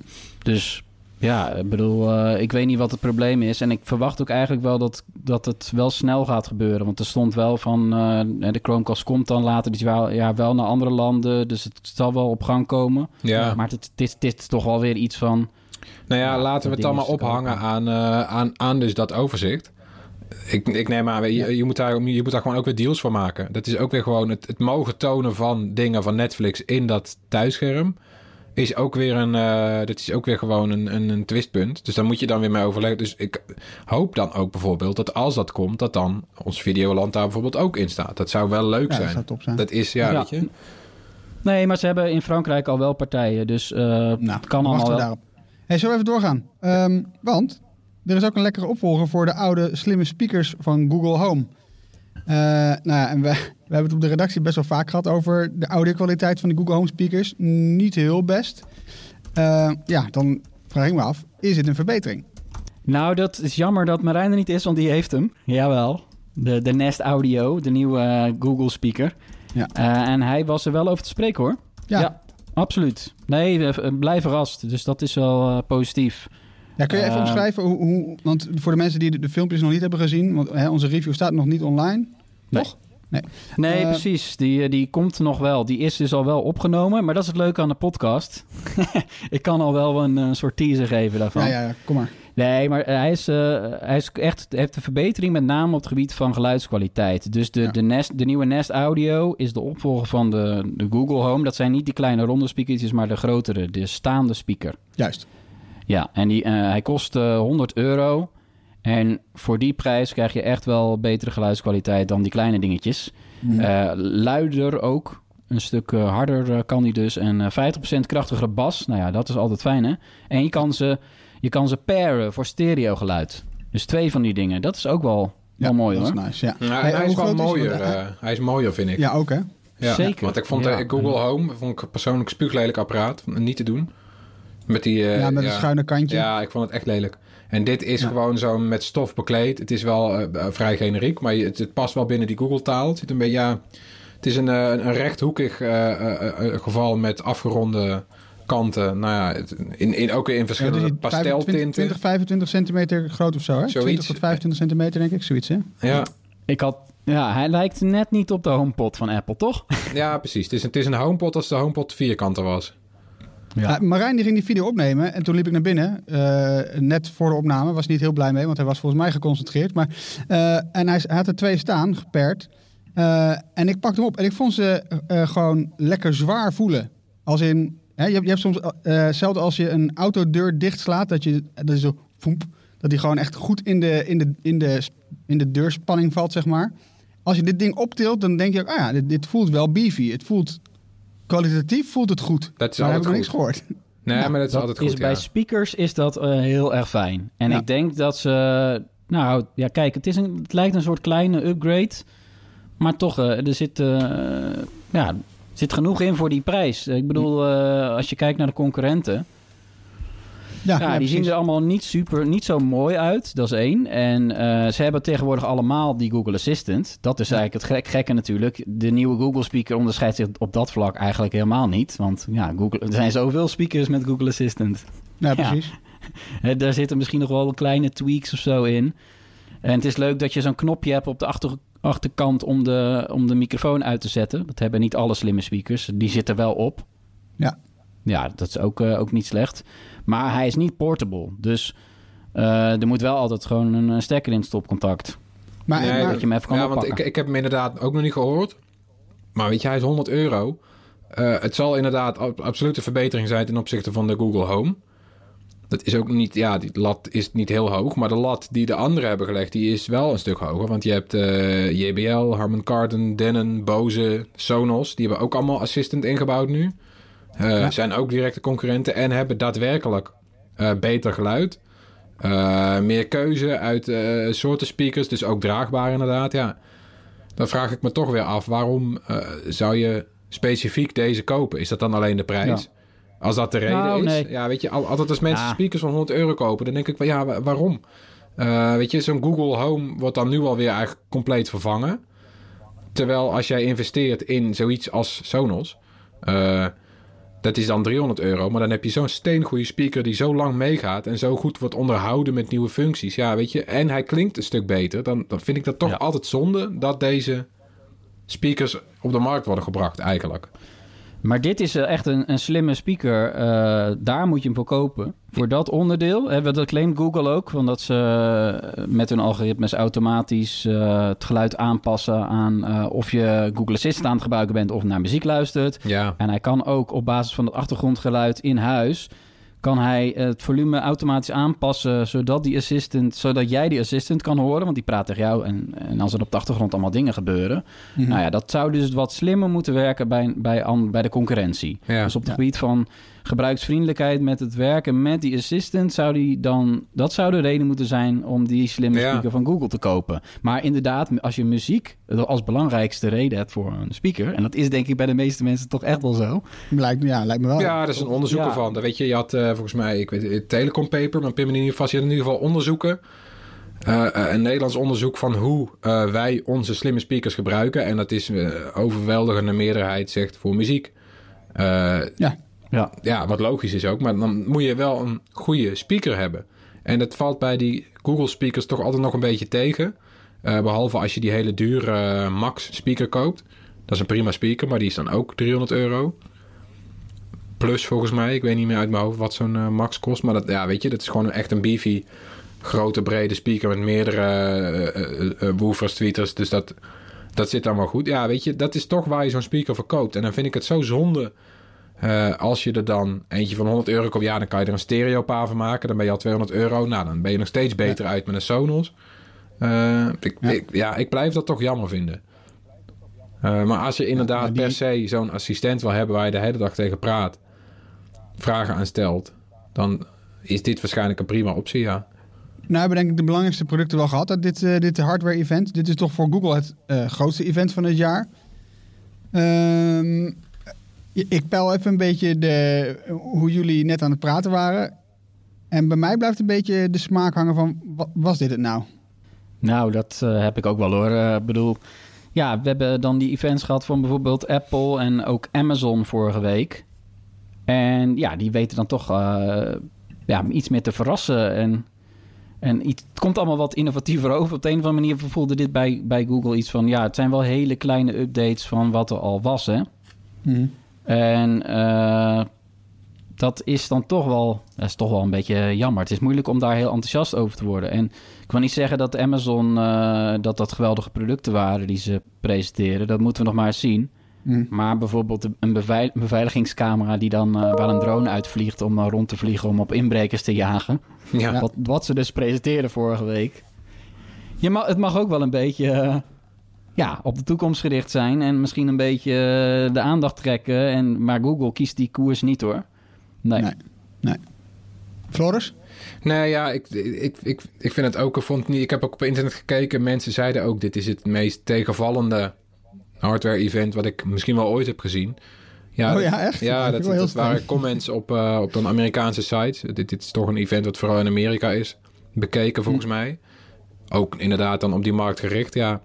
Dus ja, ik bedoel, eh, ik weet niet wat het probleem is. En ik verwacht ook eigenlijk wel dat, dat het wel snel gaat gebeuren. Want er stond wel van, eh, de Chromecast komt dan later dit jaar ja, wel naar andere landen. Dus het zal wel op gang komen. Ja. Maar het, het, is, het is toch wel weer iets van... Nou ja, laten we het dan maar ophangen aan, eh, aan, aan dus dat overzicht. Ik, ik neem aan, je, je, moet daar, je moet daar gewoon ook weer deals voor maken. Dat is ook weer gewoon het, het mogen tonen van dingen van Netflix in dat thuisscherm. Is ook weer een, eh, dat is ook weer gewoon een, een, een twistpunt. Dus daar moet je dan weer mee overleggen. Dus ik hoop dan ook bijvoorbeeld dat als dat komt, dat dan ons Videoland daar bijvoorbeeld ook in staat. Dat zou wel leuk Ja, dat zijn. zou top zijn. Dat is, ja, Ja. weet je. Nee, maar ze hebben in Frankrijk al wel partijen. Dus eh, Nou, het kan allemaal wel. daarop. Hey, zullen we even doorgaan? Ehm, want er is ook een lekkere opvolger voor de oude slimme speakers van Google Home. Eh, nou ja, en we, we hebben het op de redactie best wel vaak gehad over de audiokwaliteit van de Google Home speakers. Niet heel best. Eh, ja, dan vraag ik me af, is dit een verbetering? Nou, dat is jammer dat Marijn er niet is, want die heeft hem. Jawel. De, de Nest Audio, de nieuwe eh, Google speaker. Ja. En hij was er wel over te spreken hoor. Ja, Ja. Absoluut. Nee, blijf verrast. Dus dat is wel eh, positief. Ja, kun je even Eh, omschrijven hoe, hoe... Want voor de mensen die de, de filmpjes nog niet hebben gezien... want hè, onze review staat nog niet online, Nee. toch? Nee, Eh, precies. Die, eh, die komt nog wel. Die is dus al wel opgenomen. Maar dat is het leuke aan de podcast. Ik kan al wel een, eh, soort teaser geven daarvan. Ja, ja, ja, kom maar. Nee, maar hij is, eh, hij is echt heeft een verbetering met name op het gebied van geluidskwaliteit. Dus de, Ja. de, Nest, de nieuwe Nest Audio is de opvolger van de, de Google Home. Dat zijn niet die kleine ronde speakertjes, maar de grotere, de staande speaker. Juist. Ja, en die, eh, hij kost eh, 100 euro. En voor die prijs krijg je echt wel betere geluidskwaliteit dan die kleine dingetjes. Mhm. Luider ook. Een stuk harder kan die dus. En eh 50% krachtigere bas. Nou ja, dat is altijd fijn hè. En je kan ze, je kan ze pairen voor stereo geluid. Dus twee van die dingen. Dat is ook wel, Ja, wel mooi dat hoor. is nice, ja. Nou, Hey, hij is wel mooier. Eh, eh, hij is mooier, vind ik. Ja, ook hè? Ja, Zeker. Want ik vond Ja. de Google Home vond ik persoonlijk een spuuglelijk apparaat. Niet te doen. Met die... eh, ja, met een schuine kantje. Ja, ik vond het echt lelijk. En dit is Ja. gewoon zo met stof bekleed. Het is wel eh, eh, vrij generiek, maar het, het past wel binnen die Google-taal. Het, zit een beetje, ja, het is een, eh, een rechthoekig eh, eh, eh, geval met afgeronde kanten. Nou ja, het- in, in, ook in Ja, dus verschillende 25, pasteltinten. 20, 25 centimeter groot of zo, hè? 20 Zoiets. tot 25 centimeter, denk ik. Zoiets, hè? Ja, Ik had, ja, hij lijkt net niet op de HomePod van Apple, toch? ja, precies. Het is, het is een HomePod als de HomePod vierkanter was. Ja. Marijn die ging die video opnemen en toen liep ik naar binnen. eh, net voor de opname. Was niet heel blij mee, want hij was volgens mij geconcentreerd. Maar, eh, en hij, hij had er twee staan, geperd. Eh, en ik pakte hem op en ik vond ze eh, gewoon lekker zwaar voelen. Als in, hè, je, hebt, je hebt soms, eh hetzelfde als je een autodeur dichtslaat, dat je, dat is zo, voemp, dat die gewoon echt goed in de, in, de, in, de, in de deurspanning valt, zeg maar. Als je dit ding optilt, dan denk je ook, ah ja, dit, dit voelt wel beefy. Het voelt, kwalitatief voelt het goed. Dat is maar heb ik altijd nog niks goed. gehoord. Nee, Ja, maar dat is Dat altijd is goed, bij ja. speakers is dat eh, heel erg fijn. En Ja. ik denk dat ze nou ja, kijk, het, is een, het lijkt een soort kleine upgrade. Maar toch, eh, er zit, eh, ja, zit genoeg in voor die prijs. Ik bedoel, eh, als je kijkt naar de concurrenten. Ja, Ja, ja, die zien er allemaal niet, super, niet zo mooi uit. Dat is één. En eh, ze hebben tegenwoordig allemaal die Google Assistant. Dat is eigenlijk het gek, gekke natuurlijk. De nieuwe Google Speaker onderscheidt zich op dat vlak eigenlijk helemaal niet. Want ja, Google, er zijn zoveel speakers met Google Assistant. Ja, precies. Daar zitten misschien nog wel kleine tweaks of zo in. En het is leuk dat je zo'n knopje hebt op de achter, achterkant om de, om de microfoon uit te zetten. Dat hebben niet alle slimme speakers. Die zitten wel op. Ja. Ja, dat is ook, eh, ook niet slecht. Maar hij is niet portable. Dus eh, er moet wel altijd gewoon een, stekker in het stopcontact. Maar, Nee, maar- Dat je hem even kan ja, want ik, ik heb hem inderdaad ook nog niet gehoord. Maar weet je, hij is 100 euro. Eh, het zal inderdaad ab- absoluut een verbetering zijn ten opzichte van de Google Home. Dat is ook niet, ja, die lat is niet heel hoog. Maar de lat die de anderen hebben gelegd, die is wel een stuk hoger. Want je hebt eh, JBL, Harman Kardon, Denon, Bose, Sonos. Die hebben ook allemaal Assistant ingebouwd nu. Eh, Zijn ook directe concurrenten en hebben daadwerkelijk eh, beter geluid. Meer keuze uit soorten speakers, dus ook draagbaar inderdaad. Ja, dan vraag ik me toch weer af, waarom zou je specifiek deze kopen? Is dat dan alleen de prijs? Als dat de reden Nou, is. nee. Ja, weet je, al- altijd als mensen Ja. speakers van 100 euro kopen, dan denk ik van ja, wa- waarom? Eh, weet je, zo'n Google Home wordt dan nu alweer eigenlijk compleet vervangen. Terwijl als jij investeert in zoiets als Sonos, eh, dat is dan 300 euro. Maar dan heb je zo'n steengoede speaker die zo lang meegaat en zo goed wordt onderhouden met nieuwe functies. Ja, weet je, en hij klinkt een stuk beter. Dan, dan vind ik dat toch Ja. altijd zonde dat deze speakers op de markt worden gebracht, eigenlijk. Maar dit is eh, echt een, een slimme speaker. Eh, daar moet je hem voor kopen. Voor dat onderdeel. Hè, dat claimt Google ook. Van dat ze eh, met hun algoritmes automatisch het geluid aanpassen aan of je Google Assistant aan het gebruiken bent of naar muziek luistert. Ja, En hij kan ook op basis van het achtergrondgeluid in huis kan hij het volume automatisch aanpassen zodat die assistant, zodat jij die assistant kan horen, want die praat tegen jou en, en als er op de achtergrond allemaal dingen gebeuren. Mhm. Nou ja, dat zou dus wat slimmer moeten werken bij, bij, an- bij de concurrentie. Ja. Dus op het Ja. gebied van gebruiksvriendelijkheid met het werken met die assistant zou die dan dat zou de reden moeten zijn om die slimme Ja. speaker van Google te kopen. Maar inderdaad, als je muziek als belangrijkste reden hebt voor een speaker en dat is denk ik bij de meeste mensen toch echt wel zo. lijkt, ja, lijkt me wel. Ja, er is een onderzoek Ja. ervan. Weet je, je had eh, volgens mij, ik weet het, Telecom Paper, maar pin me in ieder geval, je had in ieder geval onderzoeken. Eh, eh, een Nederlands onderzoek van hoe eh, wij onze slimme speakers gebruiken. En dat is eh, overweldigende meerderheid zegt voor muziek. Eh, Ja. Ja. ja, wat logisch is ook. Maar dan moet je wel een goede speaker hebben. En dat valt bij die Google speakers toch altijd nog een beetje tegen. Eh, behalve als je die hele dure eh, Max speaker koopt. Dat is een prima speaker, maar die is dan ook 300 euro. Plus volgens mij. Ik weet niet meer uit mijn hoofd wat zo'n eh, Max kost. Maar dat, ja, weet je, dat is gewoon echt een beefy, grote, brede speaker met meerdere eh, woofers, tweeters. Dus dat, dat zit wel goed. Ja, weet je, dat is toch waar je zo'n speaker verkoopt. En dan vind ik het zo zonde eh, als je er dan eentje van 100 euro koopt, ja, dan kan je er een stereopaar van maken. Dan ben je al 200 euro. Nou, dan ben je nog steeds beter uit met een Sonos. Eh, ik, Ja. Ik, ja, ik blijf dat toch jammer vinden. Eh, maar als je inderdaad die- per se zo'n assistent wil hebben waar je de hele dag tegen praat, vragen aan stelt, dan is dit waarschijnlijk een prima optie, ja. Nou hebben denk ik de belangrijkste producten wel gehad uit dit, dit hardware-event. Dit is toch voor Google het grootste event van het jaar. Ehm, ik peil even een beetje de, hoe jullie net aan het praten waren. En bij mij blijft een beetje de smaak hangen van, wa- was dit het nou? Nou, dat eh, heb ik ook wel hoor. Eh, Ik bedoel, ja, we hebben dan die events gehad van bijvoorbeeld Apple en ook Amazon vorige week. En ja, die weten dan toch eh, ja, iets meer te verrassen. En, en iets, het komt allemaal wat innovatiever over. Op de een of andere manier voelde dit bij, bij Google iets van... ja, het zijn wel hele kleine updates van wat er al was, hè. En eh, dat is dan toch wel, dat is toch wel een beetje jammer. Het is moeilijk om daar heel enthousiast over te worden. En ik wil niet zeggen dat Amazon eh, dat dat geweldige producten waren die ze presenteren. Dat moeten we nog maar eens zien. Hm. Maar bijvoorbeeld een beveil- beveiligingscamera die dan eh, waar een drone uitvliegt om rond te vliegen om op inbrekers te jagen. Ja, Wat, wat ze dus presenteerden vorige week. Je mag, het mag ook wel een beetje ja, op de toekomst gericht zijn. En misschien een beetje eh, de aandacht trekken. En, maar Google kiest die koers niet hoor. Nee. Nee. Floris? Nee, ja, ik, ik, ik, ik vind het ook. Ik, vond niet, ik heb ook op internet gekeken. Mensen zeiden ook: dit is het meest tegenvallende hardware-event. wat ik misschien wel ooit heb gezien. Ja, Oh ja, echt? Ja, Dat waren comments op, eh, op een Amerikaanse site. Dit, dit is toch een event wat vooral in Amerika is bekeken, volgens mij. Ook inderdaad dan op die markt gericht. Ja,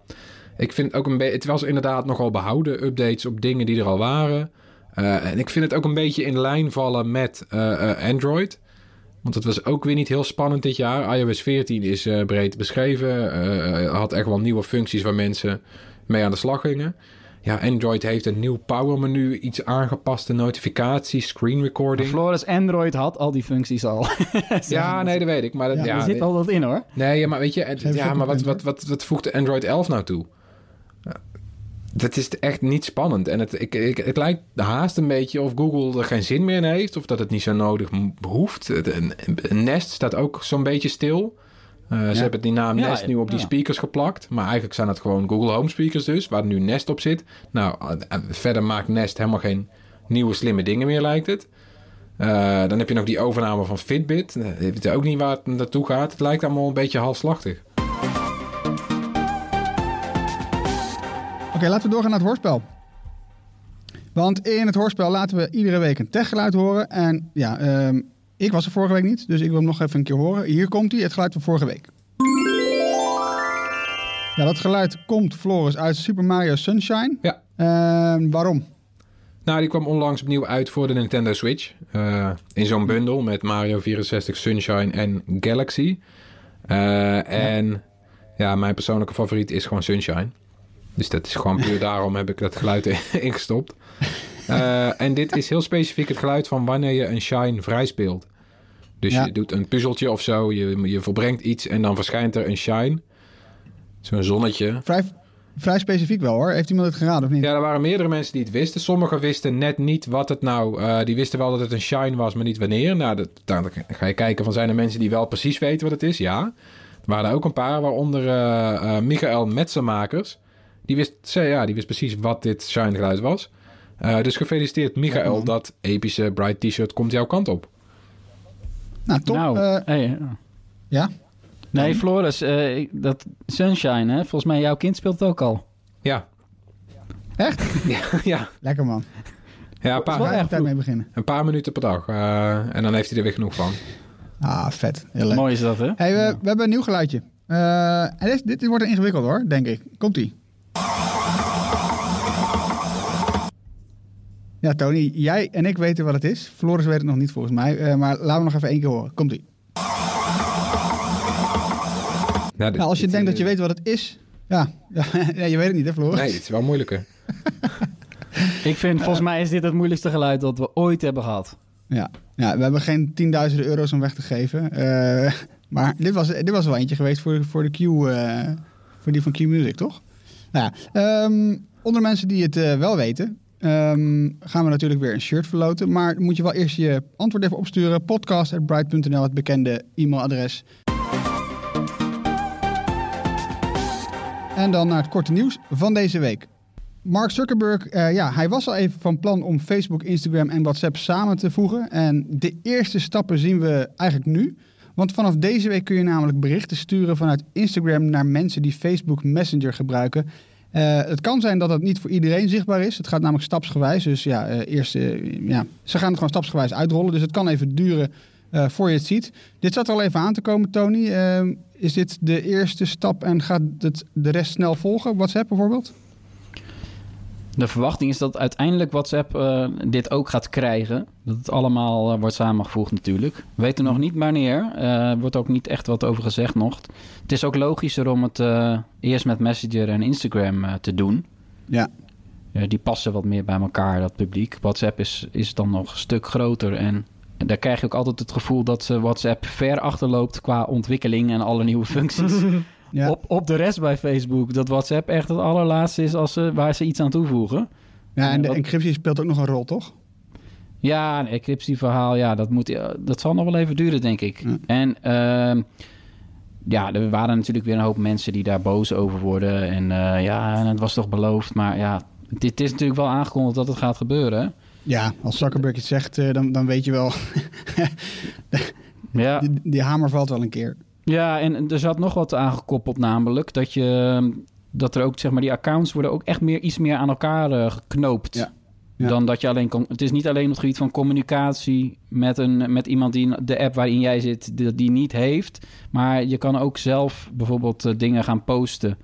ik vind ook een beetje. Het was inderdaad nogal behouden updates op dingen die er al waren. Eh, en ik vind het ook een beetje in lijn vallen met eh, eh, Android. Want het was ook weer niet heel spannend dit jaar. iOS 14 is eh, breed beschreven. eh, had echt wel nieuwe functies waar mensen mee aan de slag gingen. Ja, Android heeft een nieuw power menu, iets aangepaste notificaties, screen recording. Floris Android had al die functies al. Ja, nee, dat weet ik. Maar dat, Ja, ja, er zit al wat in hoor. Nee, ja, maar weet je, ja, maar wat, wat, wat, wat voegt Android 11 nou toe? Dat is echt niet spannend. En het, ik, ik, het lijkt haast een beetje of Google er geen zin meer in heeft. Of dat het niet zo nodig hoeft. Nest staat ook zo'n beetje stil. Uh, Ze hebben die naam Ja, Nest nu op die ja. speakers geplakt. Maar eigenlijk zijn het gewoon Google Home speakers dus. Waar nu Nest op zit. Nou, verder maakt Nest helemaal geen nieuwe slimme dingen meer lijkt het. Uh, dan heb je nog die overname van Fitbit. Uh, Ik weet ook niet waar het naartoe gaat. Het lijkt allemaal een beetje halfslachtig. Oké, laten we doorgaan naar het hoorspel. Want in het hoorspel laten we iedere week een techgeluid horen. En ja, ehm, ik was er vorige week niet, dus ik wil hem nog even een keer horen. Hier komt hij, het geluid van vorige week. Ja, dat geluid komt, Floris, uit Super Mario Sunshine. Ja. Ehm, waarom? Nou, die kwam onlangs opnieuw uit voor de Nintendo Switch. Uh, in zo'n bundel met Mario 64, Sunshine en Galaxy. Uh, en ja. ja, mijn persoonlijke favoriet is gewoon Sunshine. Dus dat is gewoon puur daarom heb ik dat geluid ingestopt. Uh, en dit is heel specifiek het geluid van wanneer je een shine vrij speelt. Dus ja. je doet een puzzeltje of zo, je, je volbrengt iets en dan verschijnt er een shine. Zo'n zonnetje. Vrij, vrij specifiek wel hoor. Heeft iemand het geraden of niet? Ja, er waren meerdere mensen die het wisten. Sommigen wisten net niet wat het nou... Uh, die wisten wel dat het een shine was, maar niet wanneer. Nou, dat, dan ga je kijken van zijn er mensen die wel precies weten wat het is. Ja. Er waren er ook een paar, waaronder uh, Michael Metsenmakers. Die wist, ja, die wist precies wat dit shine geluid was. Uh, dus gefeliciteerd Michael, ja, dat epische Bright T-shirt komt jouw kant op. Nou, top. Nou, uh, hey, ja? Nee, Floris, uh, dat Sunshine, hè? volgens mij jouw kind speelt het ook al. Ja. Echt? ja, ja. Lekker man. Ja, een paar, wel echt tijd mee beginnen. Een paar minuten per dag. Uh, en dan heeft hij er weer genoeg van. Ah, vet. Heel leuk. Mooi is dat, hè? Hey, we, ja. we hebben een nieuw geluidje. Uh, en dit, dit wordt ingewikkeld hoor, denk ik. Komt-ie. Ja, Tony, jij en ik weten wat het is. Floris weet het nog niet volgens mij. Uh, maar laten we nog even één keer horen. Komt-ie. Nou, nou, als je denkt dat je weet wat het is... Ja, ja, ja je weet het niet hè, Floris? Nee, het is wel moeilijker. ik vind, volgens mij is dit het moeilijkste geluid dat we ooit hebben gehad. Ja, ja we hebben geen tienduizenden euro's om weg te geven. Uh, maar dit was, dit was wel eentje geweest voor, voor de Q... Uh, voor die van Q Music, toch? Nou ja, um, onder mensen die het uh, wel weten... Um, gaan we natuurlijk weer een shirt verloten. Maar moet je wel eerst je antwoord even opsturen. Podcast.bright.nl, het bekende e-mailadres. En dan naar het korte nieuws van deze week. Mark Zuckerberg, uh, ja, hij was al even van plan om Facebook, Instagram en WhatsApp samen te voegen. En de eerste stappen zien we eigenlijk nu. Want vanaf deze week kun je namelijk berichten sturen vanuit Instagram naar mensen die Facebook Messenger gebruiken. Uh, het kan zijn dat het niet voor iedereen zichtbaar is. Het gaat namelijk stapsgewijs. Dus ja, uh, eerst, uh, ja, ze gaan het gewoon stapsgewijs uitrollen. Dus het kan even duren voor je het ziet. Dit zat er al even aan te komen, Tony. is dit de eerste stap en gaat het de rest snel volgen? WhatsApp bijvoorbeeld? De verwachting is dat uiteindelijk WhatsApp uh, dit ook gaat krijgen. Dat het allemaal uh, wordt samengevoegd natuurlijk. We weten nog niet wanneer. Er uh, wordt ook niet echt wat over gezegd nog. Het is ook logischer om het eh, eerst met Messenger en Instagram eh, te doen. Ja. die passen wat meer bij elkaar, dat publiek. WhatsApp is, is dan nog een stuk groter. En daar krijg je ook altijd het gevoel dat WhatsApp ver achterloopt qua ontwikkeling en alle nieuwe functies. Ja. Op, op de rest bij Facebook. Dat WhatsApp echt het allerlaatste is als ze, waar ze iets aan toevoegen. Ja, en de encryptie speelt ook nog een rol, toch? Ja, een encryptieverhaal, ja, dat, moet, dat zal nog wel even duren, denk ik. Ja. En uh, ja, er waren natuurlijk weer een hoop mensen die daar boos over worden. En uh, ja, het was toch beloofd. Maar ja, dit is natuurlijk wel aangekondigd dat het gaat gebeuren. Ja, als Zuckerberg het zegt, uh, dan, dan weet je wel... Ja. die hamer valt wel een keer. Ja, en er zat nog wat aangekoppeld, namelijk dat je dat er ook zeg maar die accounts worden ook echt meer iets meer aan elkaar eh, geknoopt. Ja. Ja. Dan dat je alleen kon. Het is niet alleen op het gebied van communicatie met, een, met iemand die de app waarin jij zit, die, die niet heeft. Maar je kan ook zelf bijvoorbeeld eh, dingen gaan posten.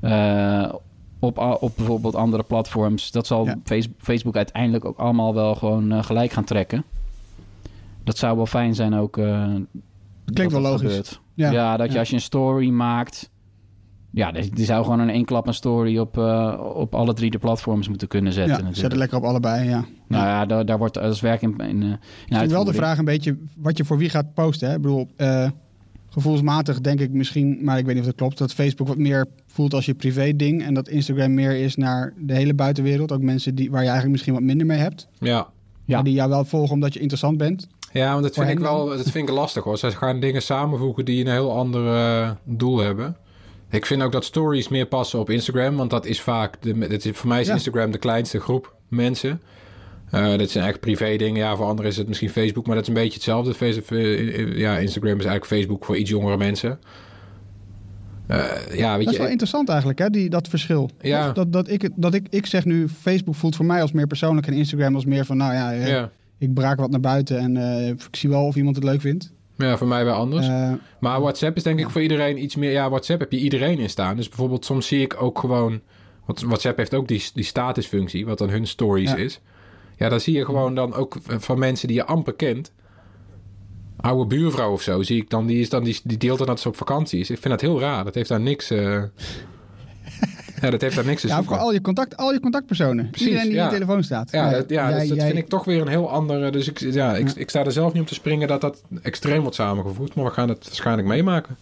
eh, op, op bijvoorbeeld andere platforms. Dat zal Ja. Facebook uiteindelijk ook allemaal wel gewoon gelijk gaan trekken. Dat zou wel fijn zijn ook. Dat wel dat logisch. gebeurt. Ja, Ja, dat je als je een story maakt... Ja, die die zou gewoon in één klap een story op, eh, op alle drie de platforms moeten kunnen zetten. Ja, zet het lekker op allebei, ja. Nou ja, daar, daar wordt als werk in, in, eh, in Ik vind wel de vraag een beetje wat je voor wie gaat posten. Hè? Ik bedoel, eh, gevoelsmatig denk ik misschien, maar ik weet niet of dat klopt, dat Facebook wat meer voelt als je privé ding en dat Instagram meer is naar de hele buitenwereld. Ook mensen die, waar je eigenlijk misschien wat minder mee hebt. Ja. Ja. Maar die jou wel volgen omdat je interessant bent. Ja, want dat vind ik wel dat vind ik lastig hoor. Ze gaan dingen samenvoegen die een heel ander eh, doel hebben. Ik vind ook dat stories meer passen op Instagram, want dat is vaak, de, dat is, voor mij is Ja. Instagram de kleinste groep mensen. Eh dat zijn echt privé dingen. Ja, voor anderen is het misschien Facebook, maar dat is een beetje hetzelfde. Eh, ja, Instagram is eigenlijk Facebook voor iets jongere mensen. Ja, weet Dat is wel interessant eigenlijk, hè, die, dat verschil. Ja. Dat, dat, ik, dat ik, ik zeg nu, Facebook voelt voor mij als meer persoonlijk en Instagram als meer van, nou ja, Ja, ik braak wat naar buiten en eh, ik zie wel of iemand het leuk vindt. ja, voor mij wel anders. Eh, Maar WhatsApp is denk ik voor iedereen iets meer... Ja, WhatsApp heb je iedereen in staan. Dus bijvoorbeeld soms zie ik ook gewoon... Want WhatsApp heeft ook die, die statusfunctie, wat dan hun stories Ja. is. Ja, dan zie je gewoon dan ook van mensen die je amper kent. Oude buurvrouw of zo, zie ik dan. Die, is dan, die, die deelt dan dat ze op vakantie is. Ik vind dat heel raar. Dat heeft daar niks... eh, ja, dat heeft daar niks te ja, al je, contact, al je contactpersonen. Precies, Iedereen die ja. in je telefoon staat. Ja, dat, ja jij- dus dat jij- vind ik toch weer een heel andere... Dus ik, ja, ik, ik sta er zelf niet om te springen dat dat extreem wordt samengevoegd. Maar we gaan het waarschijnlijk meemaken.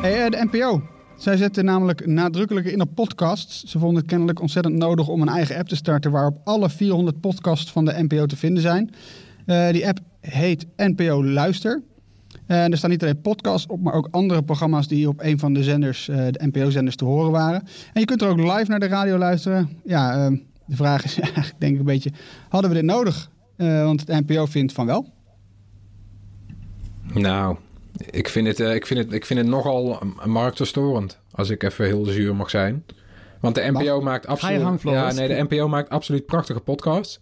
Hey, eh, de NPO. Zij zetten namelijk nadrukkelijker in op podcasts. Ze vonden het kennelijk ontzettend nodig om een eigen app te starten waarop alle 400 podcasts van de NPO te vinden zijn. Eh, die app heet NPO Luister. En er staan niet alleen podcasts op, maar ook andere programma's die op een van de zenders, eh, de NPO-zenders, te horen waren. En je kunt er ook live naar de radio luisteren. Ja, eh, de vraag is eigenlijk denk ik een beetje, hadden we dit nodig? Eh, want het NPO vindt van wel. Nou, ik vind het, eh, ik vind het, ik vind het nogal marktverstorend. Als ik even heel zuur mag zijn. Want de NPO maakt absoluut. ja, nee, de NPO maakt absoluut prachtige podcasts.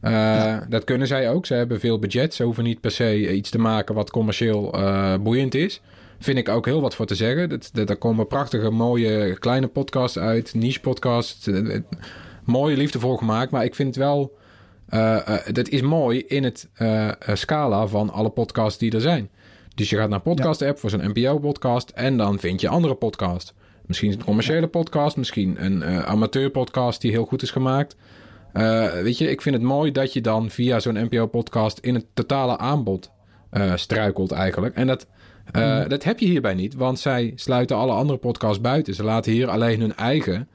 Eh, Dat kunnen zij ook. Ze hebben veel budget. Ze hoeven niet per se iets te maken wat commercieel eh, boeiend is. Vind ik ook heel wat voor te zeggen. Dat, dat, er komen prachtige, mooie kleine podcasts uit. Niche podcasts. eh, Mooie, liefdevol gemaakt. Maar ik vind het wel... dat is mooi in het scala van alle podcasts die er zijn. Dus je gaat naar podcast-app voor zo'n NPO-podcast... en dan vind je andere podcasts. Misschien een commerciële podcast... misschien een eh amateur-podcast die heel goed is gemaakt... Eh, weet je, ik vind het mooi dat je dan via zo'n NPO-podcast in het totale aanbod eh, struikelt eigenlijk. En dat, eh, dat heb je hierbij niet, want zij sluiten alle andere podcasts buiten. Ze laten hier alleen hun eigen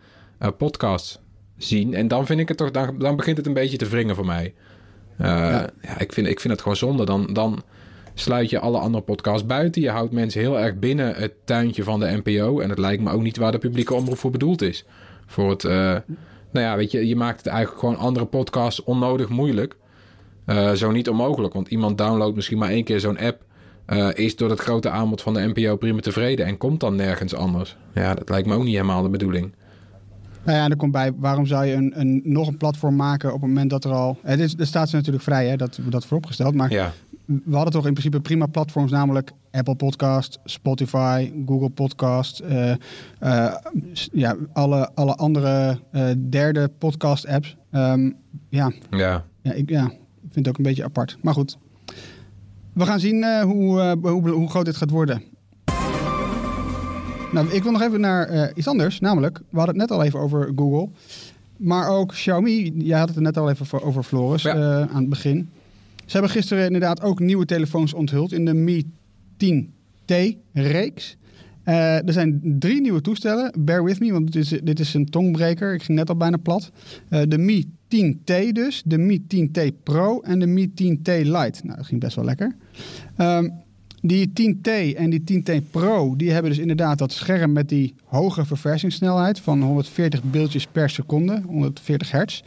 podcasts zien. En dan vind ik het toch, dan, dan begint het een beetje te wringen voor mij. Ja. ik, vind, ik vind het gewoon zonde. Dan, dan sluit je alle andere podcasts buiten. Je houdt mensen heel erg binnen het tuintje van de NPO. En het lijkt me ook niet waar de publieke omroep voor bedoeld is. Voor het... nou ja, weet je, je maakt het eigenlijk gewoon andere podcasts onnodig moeilijk. Eh, zo niet onmogelijk, want iemand downloadt misschien maar één keer zo'n app. eh, is door het grote aanbod van de NPO prima tevreden en komt dan nergens anders. Ja, dat lijkt me ook niet helemaal de bedoeling. Nou ja, en er komt bij, waarom zou je een, een, nog een platform maken op het moment dat er al... Het is, er staat ze natuurlijk vrij, hè, dat, dat vooropgesteld. Maar Ja, we hadden toch in principe prima platforms, namelijk Apple Podcast, Spotify, Google Podcast. eh, eh, ja, alle, alle andere eh, derde podcast apps. Ehm, ja, ja. ja, ik, ja, ik vind het ook een beetje apart. Maar goed, we gaan zien hoe, hoe, hoe groot dit gaat worden. Nou, ik wil nog even naar eh, iets anders. Namelijk, we hadden het net al even over Google. Maar ook Xiaomi, jij had het er net al even voor- over Floris Ja. eh, aan het begin. Ze hebben gisteren inderdaad ook nieuwe telefoons onthuld in de Mi 10T-reeks. Eh, er zijn drie nieuwe toestellen. Bear with me, want dit is, dit is een tongbreker. Ik ging net al bijna plat. De Mi 10T dus, de Mi 10T Pro en de Mi 10T Lite. Nou, dat ging best wel lekker. Ehm, die 10T en die 10T Pro, die hebben dus inderdaad dat scherm met die hoge verversingssnelheid van 140 beeldjes per seconde, 140 hertz.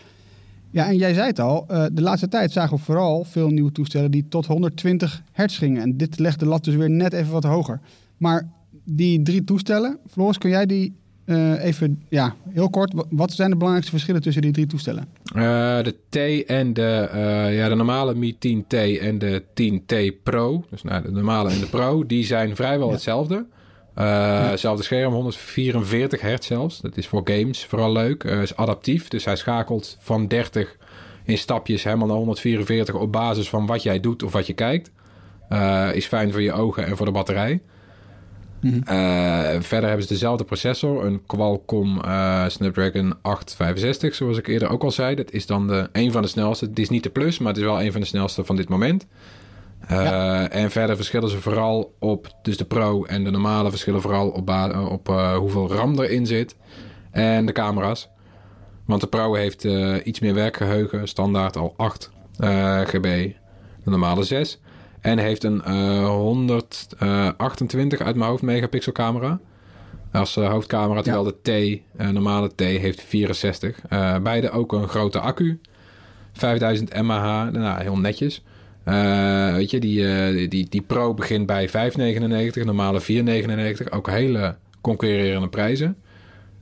Ja, en jij zei het al, eh, de laatste tijd zagen we vooral veel nieuwe toestellen die tot 120 hertz gingen. En dit legt de lat dus weer net even wat hoger. Maar die drie toestellen, Floris, kun jij die eh, even, ja, heel kort, wa- wat zijn de belangrijkste verschillen tussen die drie toestellen? Eh, de T en de, eh, ja, de normale Mi 10T en de 10T Pro, dus nou, de normale en de Pro, die zijn vrijwel hetzelfde. Hetzelfde scherm, 144 hertz zelfs. Dat is voor games vooral leuk. Is adaptief, dus hij schakelt van 30 in stapjes helemaal naar 144 op basis van wat jij doet of wat je kijkt. Is fijn voor je ogen en voor de batterij. Eh, verder hebben ze dezelfde processor, een Qualcomm eh, Snapdragon 865, zoals ik eerder ook al zei. Dat is dan de, een van de snelste. Het is niet de Plus, maar het is wel een van de snelste van dit moment. Eh, En verder verschillen ze vooral op, dus de Pro en de normale verschillen vooral op, op hoeveel RAM erin zit en de camera's. Want de Pro heeft iets meer werkgeheugen, standaard al 8 eh, GB, de normale 6. En heeft een eh, 128 uit mijn hoofd megapixel camera. Als eh, hoofdcamera, terwijl de T, eh, normale T, heeft 64. Eh, beide ook een grote accu. 5000 mAh, nou, heel netjes. Eh, weet je, die, eh, die, die Pro begint bij 5,99, normale 4,99. Ook hele concurrerende prijzen.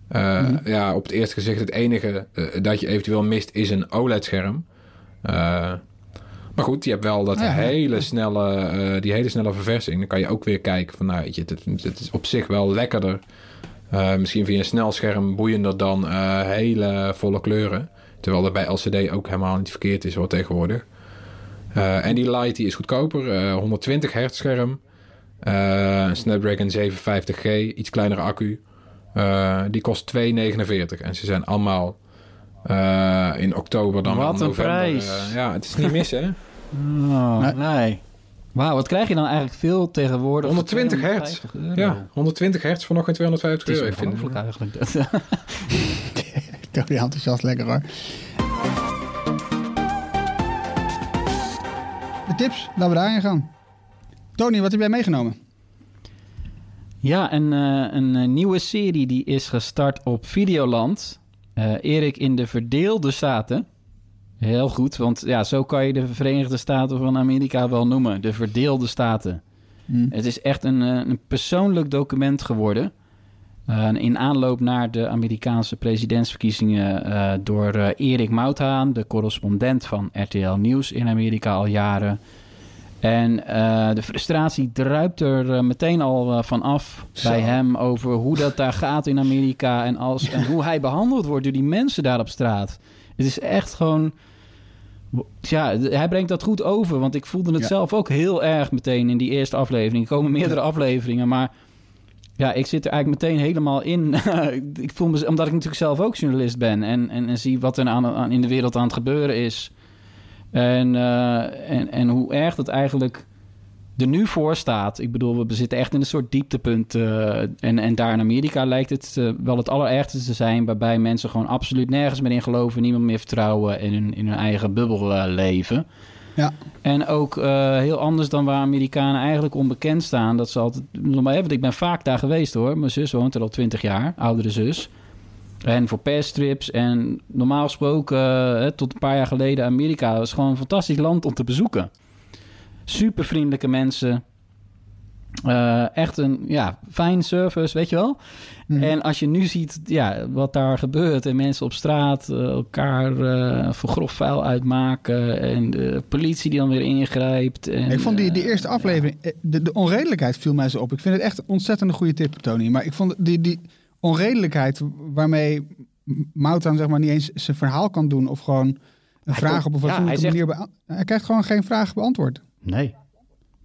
Eh, Ja, op het eerste gezicht het enige eh, dat je eventueel mist is een OLED-scherm. Maar goed, je hebt wel dat ja. hele snelle, eh, die hele snelle verversing. Dan kan je ook weer kijken van, nou, weet je, het, het is op zich wel lekkerder. Eh, misschien je een snel scherm boeiender dan eh, hele volle kleuren. Terwijl dat bij LCD ook helemaal niet verkeerd is hoor tegenwoordig. En die Lite die is goedkoper. eh, 120 hertz scherm. Snapdragon 750G, iets kleinere accu. Die kost 2,49. En ze zijn allemaal eh, in oktober dan Wat een november. prijs. eh, ja, het is niet mis hè. Oh, Nee. nee. Wauw, wat krijg je dan eigenlijk veel tegenwoordig? voor 120 hertz. 250 euro? Ja, 120 hertz voor nog geen 250 Het is euro. Ik vind eigenlijk. Enthousiast, lekker hoor. De tips, laten we daarin gaan. Tony, wat heb jij meegenomen? Ja, een, eh, een eh, nieuwe serie die is gestart op Videoland. Eh, Erik in de Verdeelde Staten. Heel goed, want ja, zo kan je de Verenigde Staten van Amerika wel noemen. De Verdeelde Staten. Het is echt een, eh, een persoonlijk document geworden. Eh, in aanloop naar de Amerikaanse presidentsverkiezingen door Erik Mouthaan, de correspondent van RTL Nieuws in Amerika al jaren. En eh, de frustratie druipt er eh, meteen al eh, van af Zo. bij hem over hoe dat daar gaat in Amerika en, als, en hoe hij behandeld wordt door die mensen daar op straat. Het is echt gewoon. Ja, hij brengt dat goed over. Want ik voelde het Ja. zelf ook heel erg meteen in die eerste aflevering. Er komen meerdere afleveringen, maar ja, ik zit er eigenlijk meteen helemaal in. ik voel me, omdat ik natuurlijk zelf ook journalist ben en, en, en zie wat er aan, aan, in de wereld aan het gebeuren is. En, eh, en, en hoe erg dat eigenlijk er nu voor staat. Ik bedoel, we zitten echt in een soort dieptepunt. eh, en, en daar in Amerika lijkt het eh, wel het allerergste te zijn... waarbij mensen gewoon absoluut nergens meer in geloven... niemand meer vertrouwen en in, hun- in hun eigen bubbel leven. Ja. En ook heel anders dan waar Amerikanen eigenlijk onbekend staan. Dat ze altijd... Want ik ben vaak daar geweest hoor. Mijn zus woont er al twintig jaar, oudere zus. En voor perstrips. En normaal gesproken, eh, tot een paar jaar geleden, Amerika was gewoon een fantastisch land om te bezoeken. Super vriendelijke mensen. Eh, echt een ja, fijn service, weet je wel. Mhm. En als je nu ziet ja, wat daar gebeurt en mensen op straat eh, elkaar eh voor grof vuil uitmaken en de politie die dan weer ingrijpt. En, ik vond die, die eerste aflevering, de, de onredelijkheid viel mij zo op. Ik vind het echt een ontzettend goede tip, Tony. Maar ik vond die, die onredelijkheid waarmee Mouthaan zeg maar niet eens zijn verhaal kan doen... of gewoon een Hij vraag kon- op een fatsoenlijke manier... Hij krijgt gewoon geen vraag beantwoord. Nee.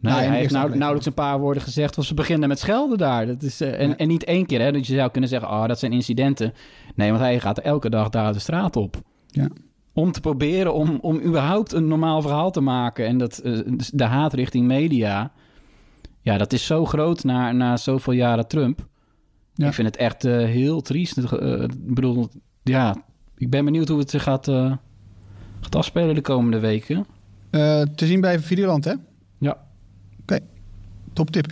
Nee, hij heeft nou, nauwelijks een paar woorden gezegd of ze beginnen met schelden daar. Dat is, eh, en, Ja. en niet één keer, hè. Dat je zou kunnen zeggen, oh, dat zijn incidenten. Nee, want hij gaat elke dag daar de straat op. Ja. Om te proberen om, om überhaupt een normaal verhaal te maken. En dat, eh, de haat richting media, ja, dat is zo groot na, na zoveel jaren Trump. Ja. Ik vind het echt eh, heel triest. Eh, ik bedoel, ja, ik ben benieuwd hoe het zich gaat, eh, gaat afspelen de komende weken. Te zien bij Videoland, hè? Ja. Oké, top tip.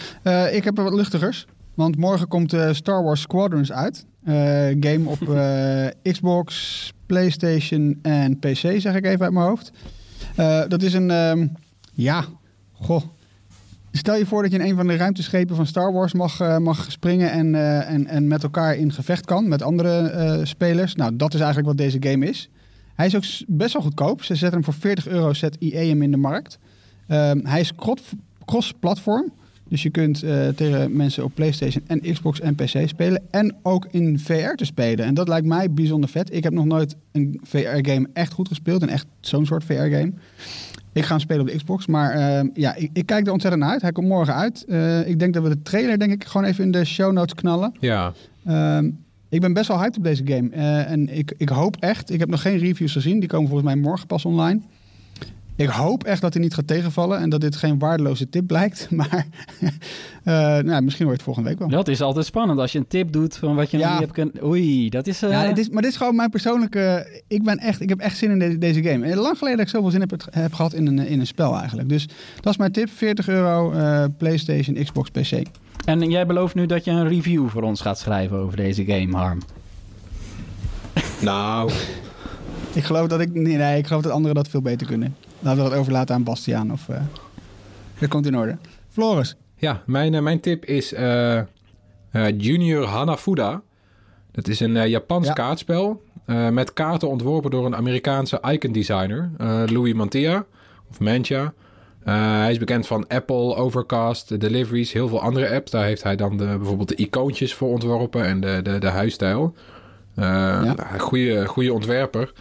Ik heb er wat luchtigers. Want morgen komt Star Wars Squadrons uit. Game op Xbox, PlayStation en PC, zeg ik even uit mijn hoofd. Dat is een, ehm, ja, goh. Stel je voor dat je in een van de ruimteschepen van Star Wars mag, eh, mag springen en, eh, en, en met elkaar in gevecht kan met andere eh, spelers. Nou, dat is eigenlijk wat deze game is. Hij is ook best wel goedkoop. Ze zetten hem voor 40 euro, zet EA hem in de markt. Ehm, hij is cross-platform. Dus je kunt tegen mensen op PlayStation en Xbox en PC spelen. En ook in VR te spelen. En dat lijkt mij bijzonder vet. Ik heb nog nooit een VR-game echt goed gespeeld. En echt zo'n soort VR-game. Ik ga hem spelen op de Xbox. Maar ehm, ja, ik, ik kijk er ontzettend naar uit. Hij komt morgen uit. Eh, ik denk dat we de trailer denk ik gewoon even in de show notes knallen. Ja, Ehm, ik ben best wel hyped op deze game. Eh, en ik, ik hoop echt, ik heb nog geen reviews gezien. Die komen volgens mij morgen pas online. Ik hoop echt dat hij niet gaat tegenvallen en dat dit geen waardeloze tip blijkt. Maar eh, nou, misschien wordt het volgende week wel. Dat is altijd spannend als je een tip doet van wat je nog niet hebt kunnen... Oei, dat is... eh, Ja, het is, maar dit is gewoon mijn persoonlijke. Ik, ben echt, ik heb echt zin in deze, deze game. En lang geleden dat ik zoveel zin heb, heb gehad in een, in een spel eigenlijk. Dus dat is mijn tip: 40 euro, eh, PlayStation, Xbox, PC. En jij belooft nu dat je een review voor ons gaat schrijven over deze game, Harm. nou, Ik geloof dat ik. Nee, nee, ik geloof dat anderen dat veel beter kunnen. Laten we dat overlaten aan Bastiaan. Of, eh dat komt in orde. Floris. ja, mijn, eh, mijn tip is eh, Junior Hanafuda. Dat is een Japans Ja. kaartspel met kaarten ontworpen door een Amerikaanse icon designer, Louis Mantia of Mantia. Hij is bekend van Apple, Overcast, Deliveries, heel veel andere apps. Daar heeft hij dan de, bijvoorbeeld de icoontjes voor ontworpen en de, de, de huisstijl. Goede, goede ontwerper.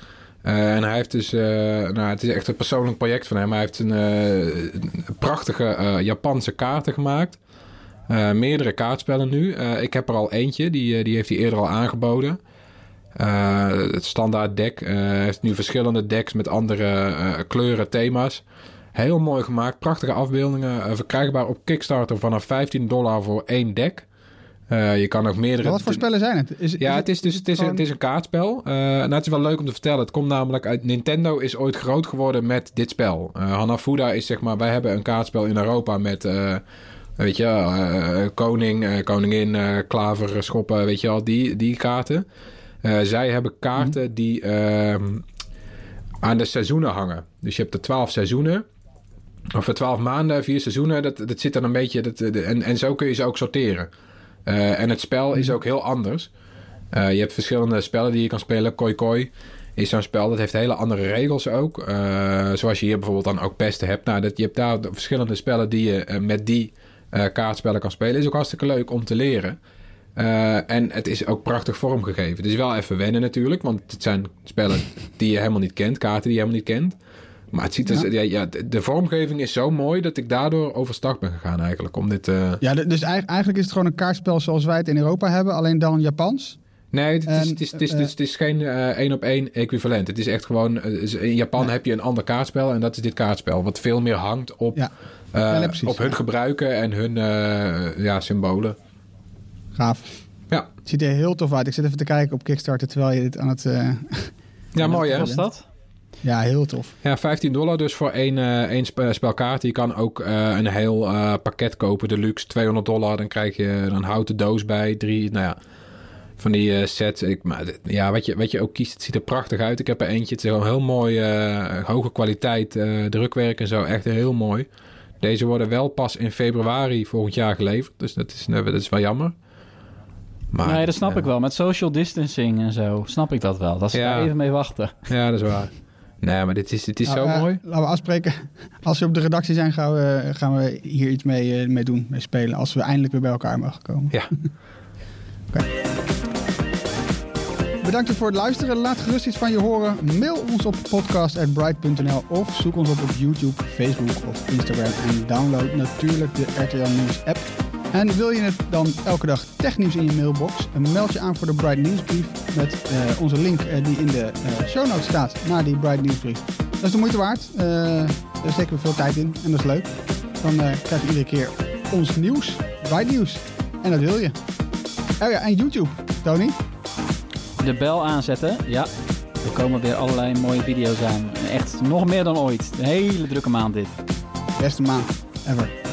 Eh, en hij heeft dus, eh, nou, het is echt een persoonlijk project van hem. Hij heeft een, eh, prachtige Japanse kaarten gemaakt. Meerdere kaartspellen nu. Ik heb er al eentje, die, die heeft hij eerder al aangeboden. Het standaard deck. Hij heeft nu verschillende decks met andere kleuren, thema's. Heel mooi gemaakt, prachtige afbeeldingen. verkrijgbaar op Kickstarter vanaf 15 dollar voor één deck. Eh, je kan ook meerdere... Wat voor spellen zijn het? Is, Ja, het is dus het is, gewoon- het is een kaartspel. Eh, nou, het is wel leuk om te vertellen. Het komt namelijk uit Nintendo is ooit groot geworden met dit spel. Eh Hanafuda is zeg maar, wij hebben een kaartspel in Europa met, weet je, koning, koningin, klaver, schoppen, weet je al, die, die kaarten. Zij hebben kaarten die ehm, aan de seizoenen hangen. Dus je hebt er twaalf seizoenen. Of twaalf maanden, vier seizoenen. Dat, dat zit dan een beetje. Dat, en, en zo kun je ze ook sorteren. Eh, en het spel is ook heel anders. Eh, je hebt verschillende spellen die je kan spelen. Koi Koi is zo'n spel. Dat heeft hele andere regels ook. Eh, zoals je hier bijvoorbeeld dan ook pesten hebt. Nou, dat, je hebt daar de verschillende spellen die je met die kaartspellen kan spelen. Is ook hartstikke leuk om te leren. En het is ook prachtig vormgegeven. Het is wel even wennen natuurlijk. Want het zijn spellen die je helemaal niet kent. Kaarten die je helemaal niet kent. Maar het ziet er, ja. Ja, de, de vormgeving is zo mooi dat ik daardoor overstag ben gegaan eigenlijk. Om dit, eh, Ja, dus eigenlijk is het gewoon een kaartspel zoals wij het in Europa hebben, alleen dan Japans. Nee, het is, En, het is, het is, eh, het is, het is geen eh, één op één equivalent. Het is echt gewoon... is- in Japan heb je een ander kaartspel en dat is dit kaartspel. Wat veel meer hangt op, Ja. eh, Ja, nee, precies, op hun ja. gebruiken en hun eh, ja, symbolen. Gaaf. Ja, Het ziet er heel tof uit. Ik zit even te kijken op Kickstarter terwijl je dit aan het... ja mooi hè? Was dat? Ja, heel tof. Ja, 15 dollar dus voor één, eh, één spe- spel kaarten. Je kan ook eh, een heel eh, pakket kopen, deluxe, 200 dollar. Dan krijg je een houten doos bij, drie, nou ja, van die eh, sets. Ik, maar, ja, wat je, wat je ook kiest, het ziet er prachtig uit. Ik heb er eentje, het is gewoon heel mooi, eh, hoge kwaliteit, eh, drukwerk en zo, echt heel mooi. Deze worden wel pas in februari volgend jaar geleverd, dus dat is, dat is wel jammer. Maar, nee, dat snap ja. ik wel. Met social distancing en zo snap ik dat wel. Dat ze Ja. daar even mee wachten. Ja, dat is waar. Nee, maar dit is, dit is Nou, zo eh, mooi. Laten we afspreken. Als we op de redactie zijn, gaan we, gaan we hier iets mee, eh, mee doen, mee spelen. Als we eindelijk weer bij elkaar mogen komen. Ja. Bedankt voor het luisteren. Laat gerust iets van je horen. Mail ons op podcast.bright.nl of zoek ons op op YouTube, Facebook of Instagram. En download natuurlijk de RTL Nieuws app. En wil je het dan elke dag technieuws in je mailbox? Meld je aan voor de Bright Nieuwsbrief met eh, onze link eh, die in de eh, show notes staat naar die Bright Nieuwsbrief. Dat is de moeite waard. Daar steken we veel tijd in en dat is leuk. Dan krijg je iedere keer ons nieuws, Bright Nieuws. En dat wil je. Oh ja, en YouTube, Tony. De bel aanzetten, ja. Er komen weer allerlei mooie video's aan. Echt nog meer dan ooit. Een hele drukke maand dit. Beste maand ever.